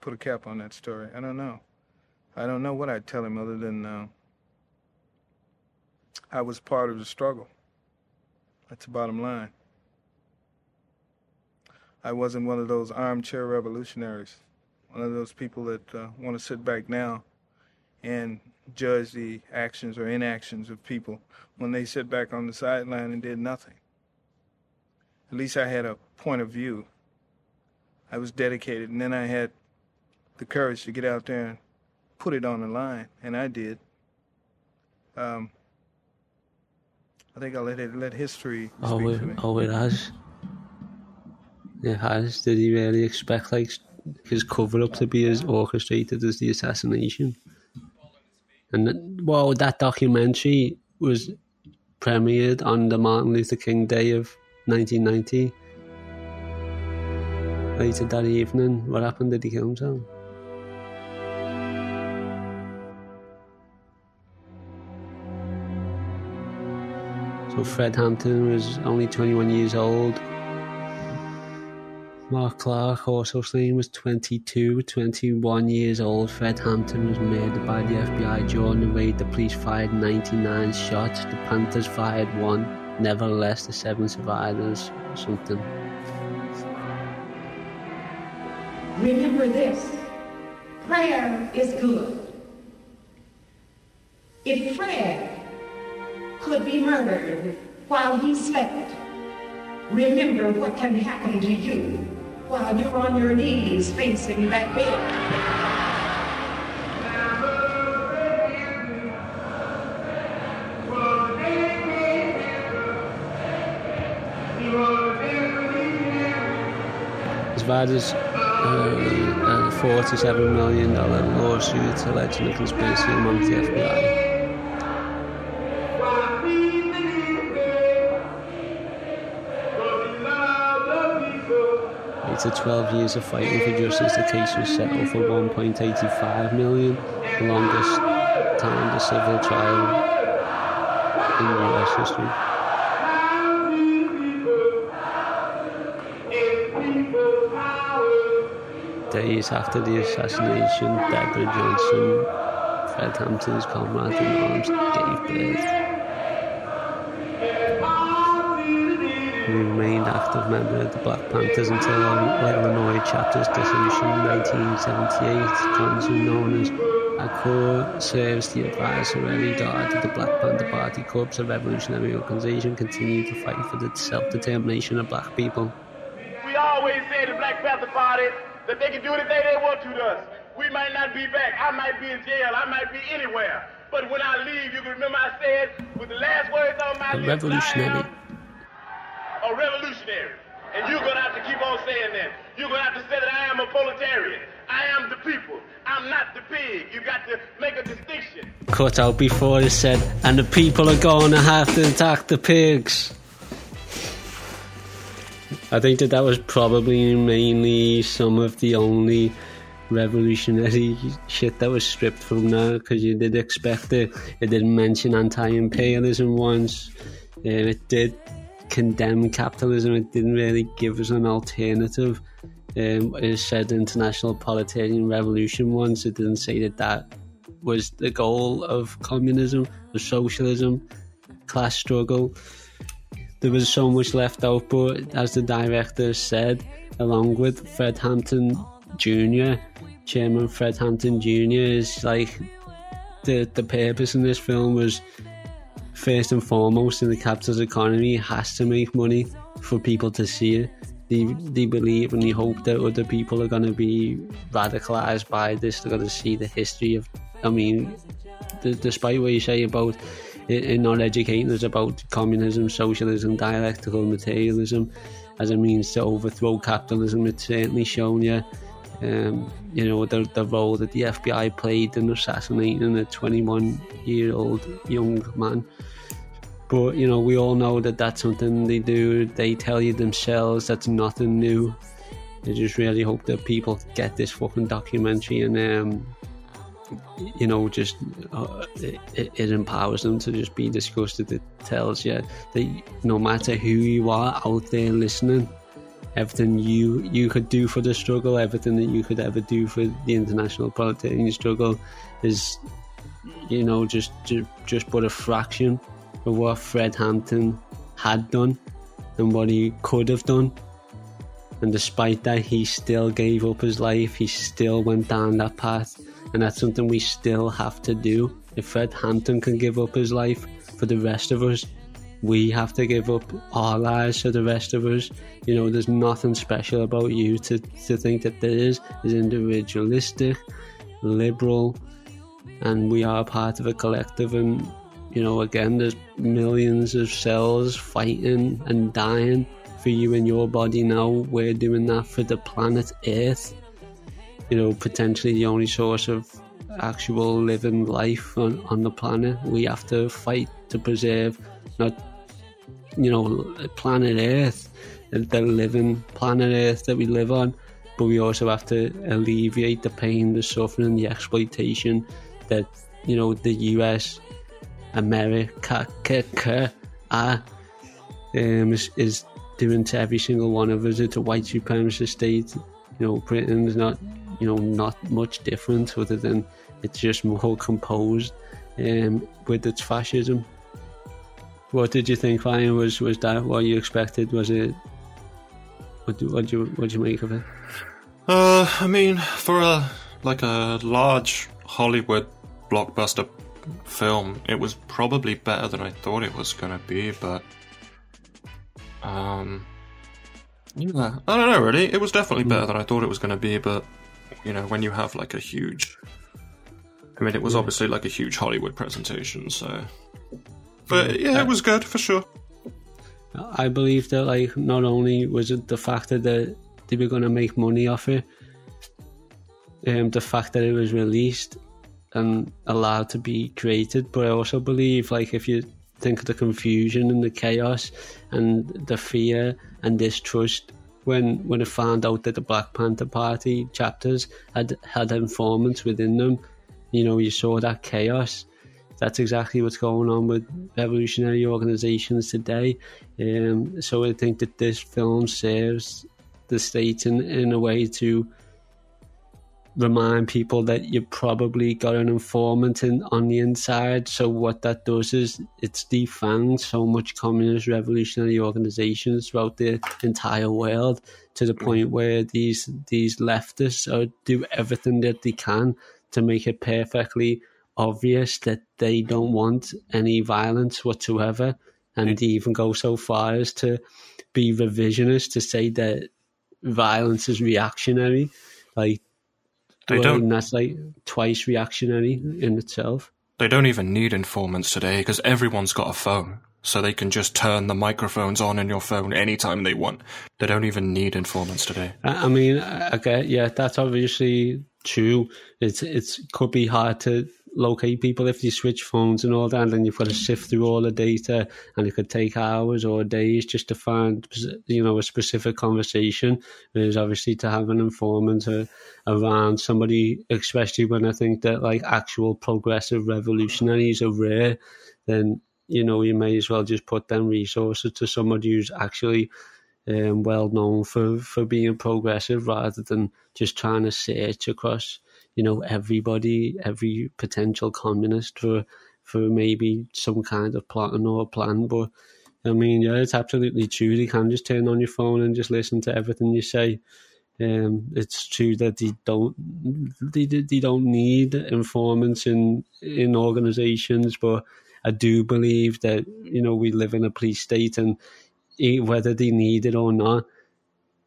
put a cap on that story. I don't know. I don't know what I'd tell him other than uh, I was part of the struggle. That's the bottom line. I wasn't one of those armchair revolutionaries, one of those people that uh, want to sit back now and judge the actions or inactions of people when they sit back on the sideline and did nothing. At least I had a point of view. I was dedicated, and then I had the courage to get out there and put it on the line, and I did. Um, I think I'll let it let history Oh, speak it, for me. oh, it has. It has. Did he really expect like his cover up to be as orchestrated as the assassination? And well, that documentary was premiered on the Martin Luther King Day of 1990. Later that evening, what happened? Did he kill himself? So Fred Hampton was only 21 years old Mark Clark, also slain, was 22, 21 years old. Fred Hampton was murdered by the FBI during the raid. The police fired 99 shots. The Panthers fired one. Nevertheless, the seven survivors, something. Remember this prayer is good. If Fred could be murdered while he slept, remember what can happen to you while you're on your knees facing that bed. Bad as uh, a $47 million lawsuit alleging conspiracy amongst the FBI. After 12 years of fighting for justice, the case was settled for 1.85 million, the longest time the civil trial in US history. Days after the assassination, Deborah Johnson, Fred Hampton's comrade in arms, gave birth. Remained active member of the Black Panthers until Illinois chapter's dissolution in 1978. Johnson, known as Akua, serves the advisory guard of the Black Panther Party Corps, a revolutionary organization, continued to fight for the self-determination of black people. We always say the Black Panther Party that they can do anything they want to to us. We might not be back. I might be in jail. I might be anywhere. But when I leave, you can remember I said with the last words on my lips, revolutionary. A revolutionary. And you're going to have to keep on saying that. You're going to have to say that I am a proletarian. I am the people. I'm not the pig. You got to make a distinction. Cut out before it said, and the people are going to have to attack the pigs. I think that that was probably mainly some of the only revolutionary shit that was stripped from that because you did expect it. It didn't mention anti-imperialism once. Um, it did condemn capitalism. It didn't really give us an alternative. Um, it said international proletarian revolution once. It didn't say that that was the goal of communism, or socialism, class struggle. There was so much left out, but as the director said, along with Fred Hampton Jr., Chairman Fred Hampton Jr. is like the the purpose in this film was first and foremost in the capitalist economy has to make money for people to see it. They, they believe and they hope that other people are going to be radicalized by this. They're going to see the history of. I mean, d- despite what you say about it, it not educating us about communism, socialism, dialectical materialism as a means to overthrow capitalism, it's certainly shown you. Um, you know the, the role that the FBI played in assassinating a 21 year old young man. But you know we all know that that's something they do. They tell you themselves that's nothing new. I just really hope that people get this fucking documentary and um, you know just uh, it, it empowers them to just be disgusted. It tells you that no matter who you are out there listening everything you you could do for the struggle everything that you could ever do for the international proletarian struggle is you know just just, just but a fraction of what Fred Hampton had done and what he could have done. And despite that he still gave up his life. He still went down that path. And that's something we still have to do. If Fred Hampton can give up his life for the rest of us we have to give up our lives for the rest of us. You know, there's nothing special about you to, to think that there is. Is individualistic, liberal, and we are part of a collective. And you know, again, there's millions of cells fighting and dying for you and your body now. We're doing that for the planet Earth. You know, potentially the only source of actual living life on, on the planet. We have to fight to preserve not you know, planet Earth, the living planet Earth that we live on, but we also have to alleviate the pain, the suffering, the exploitation that you know the US, America, um, is, is doing to every single one of us. It's a white supremacist state. You know, Britain's not, you know, not much different other than it's just more composed um, with its fascism. What did you think, Ryan? Was was that what you expected? Was it? What do what do you what do you make of it? Uh, I mean, for a like a large Hollywood blockbuster film, it was probably better than I thought it was gonna be, but um, yeah, I don't know. Really, it was definitely better than I thought it was gonna be, but you know, when you have like a huge, I mean, it was obviously like a huge Hollywood presentation, so. But yeah, it was good for sure. I believe that like not only was it the fact that they, they were going to make money off it, um, the fact that it was released and allowed to be created, but I also believe like if you think of the confusion and the chaos and the fear and distrust when when it found out that the Black Panther Party chapters had had informants within them, you know, you saw that chaos that's exactly what's going on with revolutionary organizations today. Um, so I think that this film serves the state in, in a way to remind people that you probably got an informant in, on the inside. So what that does is it's defanged so much communist revolutionary organizations throughout the entire world to the point where these these leftists are, do everything that they can to make it perfectly obvious that they don't want any violence whatsoever, and they even go so far as to be revisionist to say that violence is reactionary. Like, They well, don't- that's like twice reactionary in itself. They don't even need informants today because everyone's got a phone. So they can just turn the microphones on in your phone anytime they want. They don't even need informants today. I mean, I I yeah, that's obviously true. It's it's could be hard to locate people if you switch phones and all that, and then you've got to sift through all the data, and it could take hours or days just to find, you know, a specific conversation. Whereas obviously to have an informant uh, around somebody, especially when I think that like actual progressive revolutionaries are rare, then you know you may as well just put them resources to somebody who's actually um, well known for, for being progressive rather than just trying to search across you know everybody every potential communist for for maybe some kind of plotting or plan but I mean yeah it's absolutely true. You can just turn on your phone and just listen to everything you say. Um, it's true that they don't they, they don't need informants in in organizations but I do believe that you know we live in a police state and whether they need it or not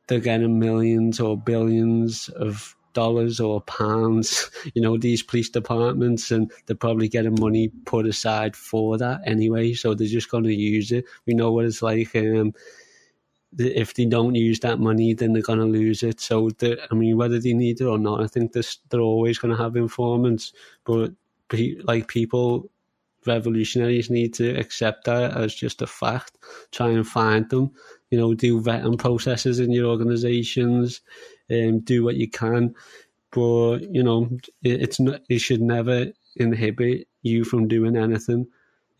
they're getting millions or billions of dollars or pounds you know these police departments and they're probably getting money put aside for that anyway so they're just going to use it we know what it's like um if they don't use that money, then they're going to lose it. So, I mean, whether they need it or not, I think this, they're always going to have informants. But like people, revolutionaries need to accept that as just a fact. Try and find them. You know, do vetting processes in your organisations. Um, do what you can. But you know, it, it's not. It should never inhibit you from doing anything.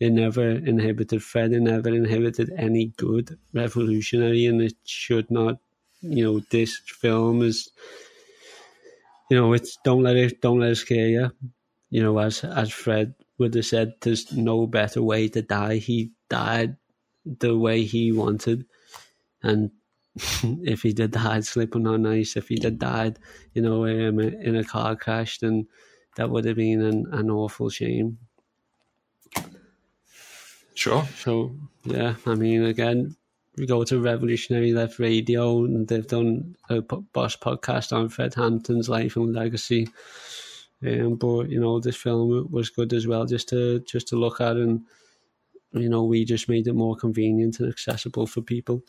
It never inhibited Fred. It never inhibited any good revolutionary, and it should not. You know, this film is. You know, it's don't let it don't let it scare you. You know, as as Fred would have said, there's no better way to die. He died the way he wanted, and if he did died sleeping on ice, if he did died, you know, um, in a car crash, then that would have been an, an awful shame. Sure. So yeah, I mean, again, we go to Revolutionary Left Radio, and they've done a Boss podcast on Fred Hampton's life and legacy. Um, but you know, this film was good as well, just to just to look at, and you know, we just made it more convenient and accessible for people.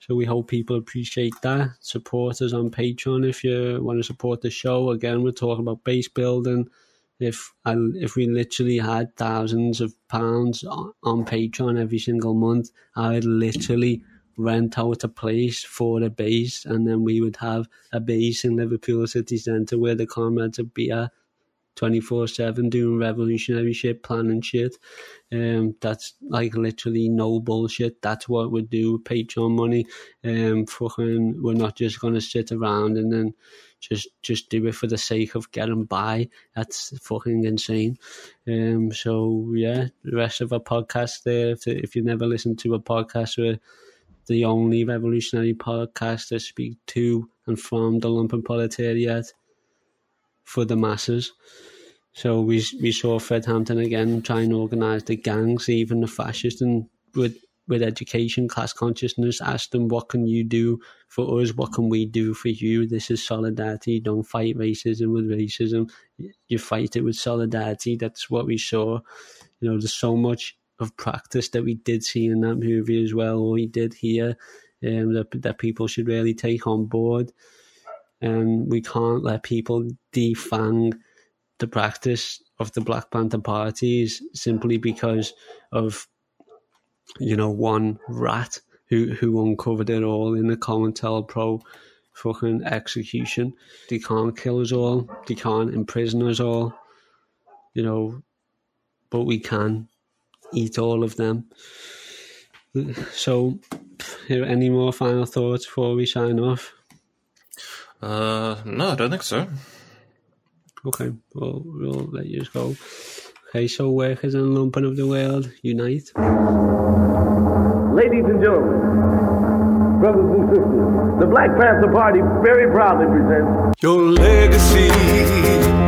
So we hope people appreciate that. Support us on Patreon if you want to support the show. Again, we're talking about base building. If I, if we literally had thousands of pounds on, on Patreon every single month, I would literally rent out a place for a base, and then we would have a base in Liverpool city centre where the comrades be beer 24 7 doing revolutionary shit, planning shit. Um, that's like literally no bullshit. That's what we do with Patreon money. Um, fucking, we're not just going to sit around and then just just do it for the sake of getting by. That's fucking insane. Um, so yeah, the rest of our podcast there. If, if you've never listened to a podcast, we're the only revolutionary podcast to speak to and from the lumpen proletariat for the masses. So we we saw Fred Hampton again try and organise the gangs, even the fascists, and with with education, class consciousness, ask them what can you do for us, what can we do for you. This is solidarity. Don't fight racism with racism. You fight it with solidarity. That's what we saw. You know, there's so much of practice that we did see in that movie as well, or we did here, um, that that people should really take on board. And we can't let people defang the practice of the Black Panther parties simply because of you know one rat who who uncovered it all in the COINTELPRO fucking execution. They can't kill us all. They can't imprison us all. You know, but we can eat all of them. So, any more final thoughts before we sign off? Uh, no, I don't think so. Okay, well, we'll let you go. Okay, so workers and lumpen of the world, unite. Ladies and gentlemen, brothers and sisters, the Black Panther Party very proudly presents Your legacy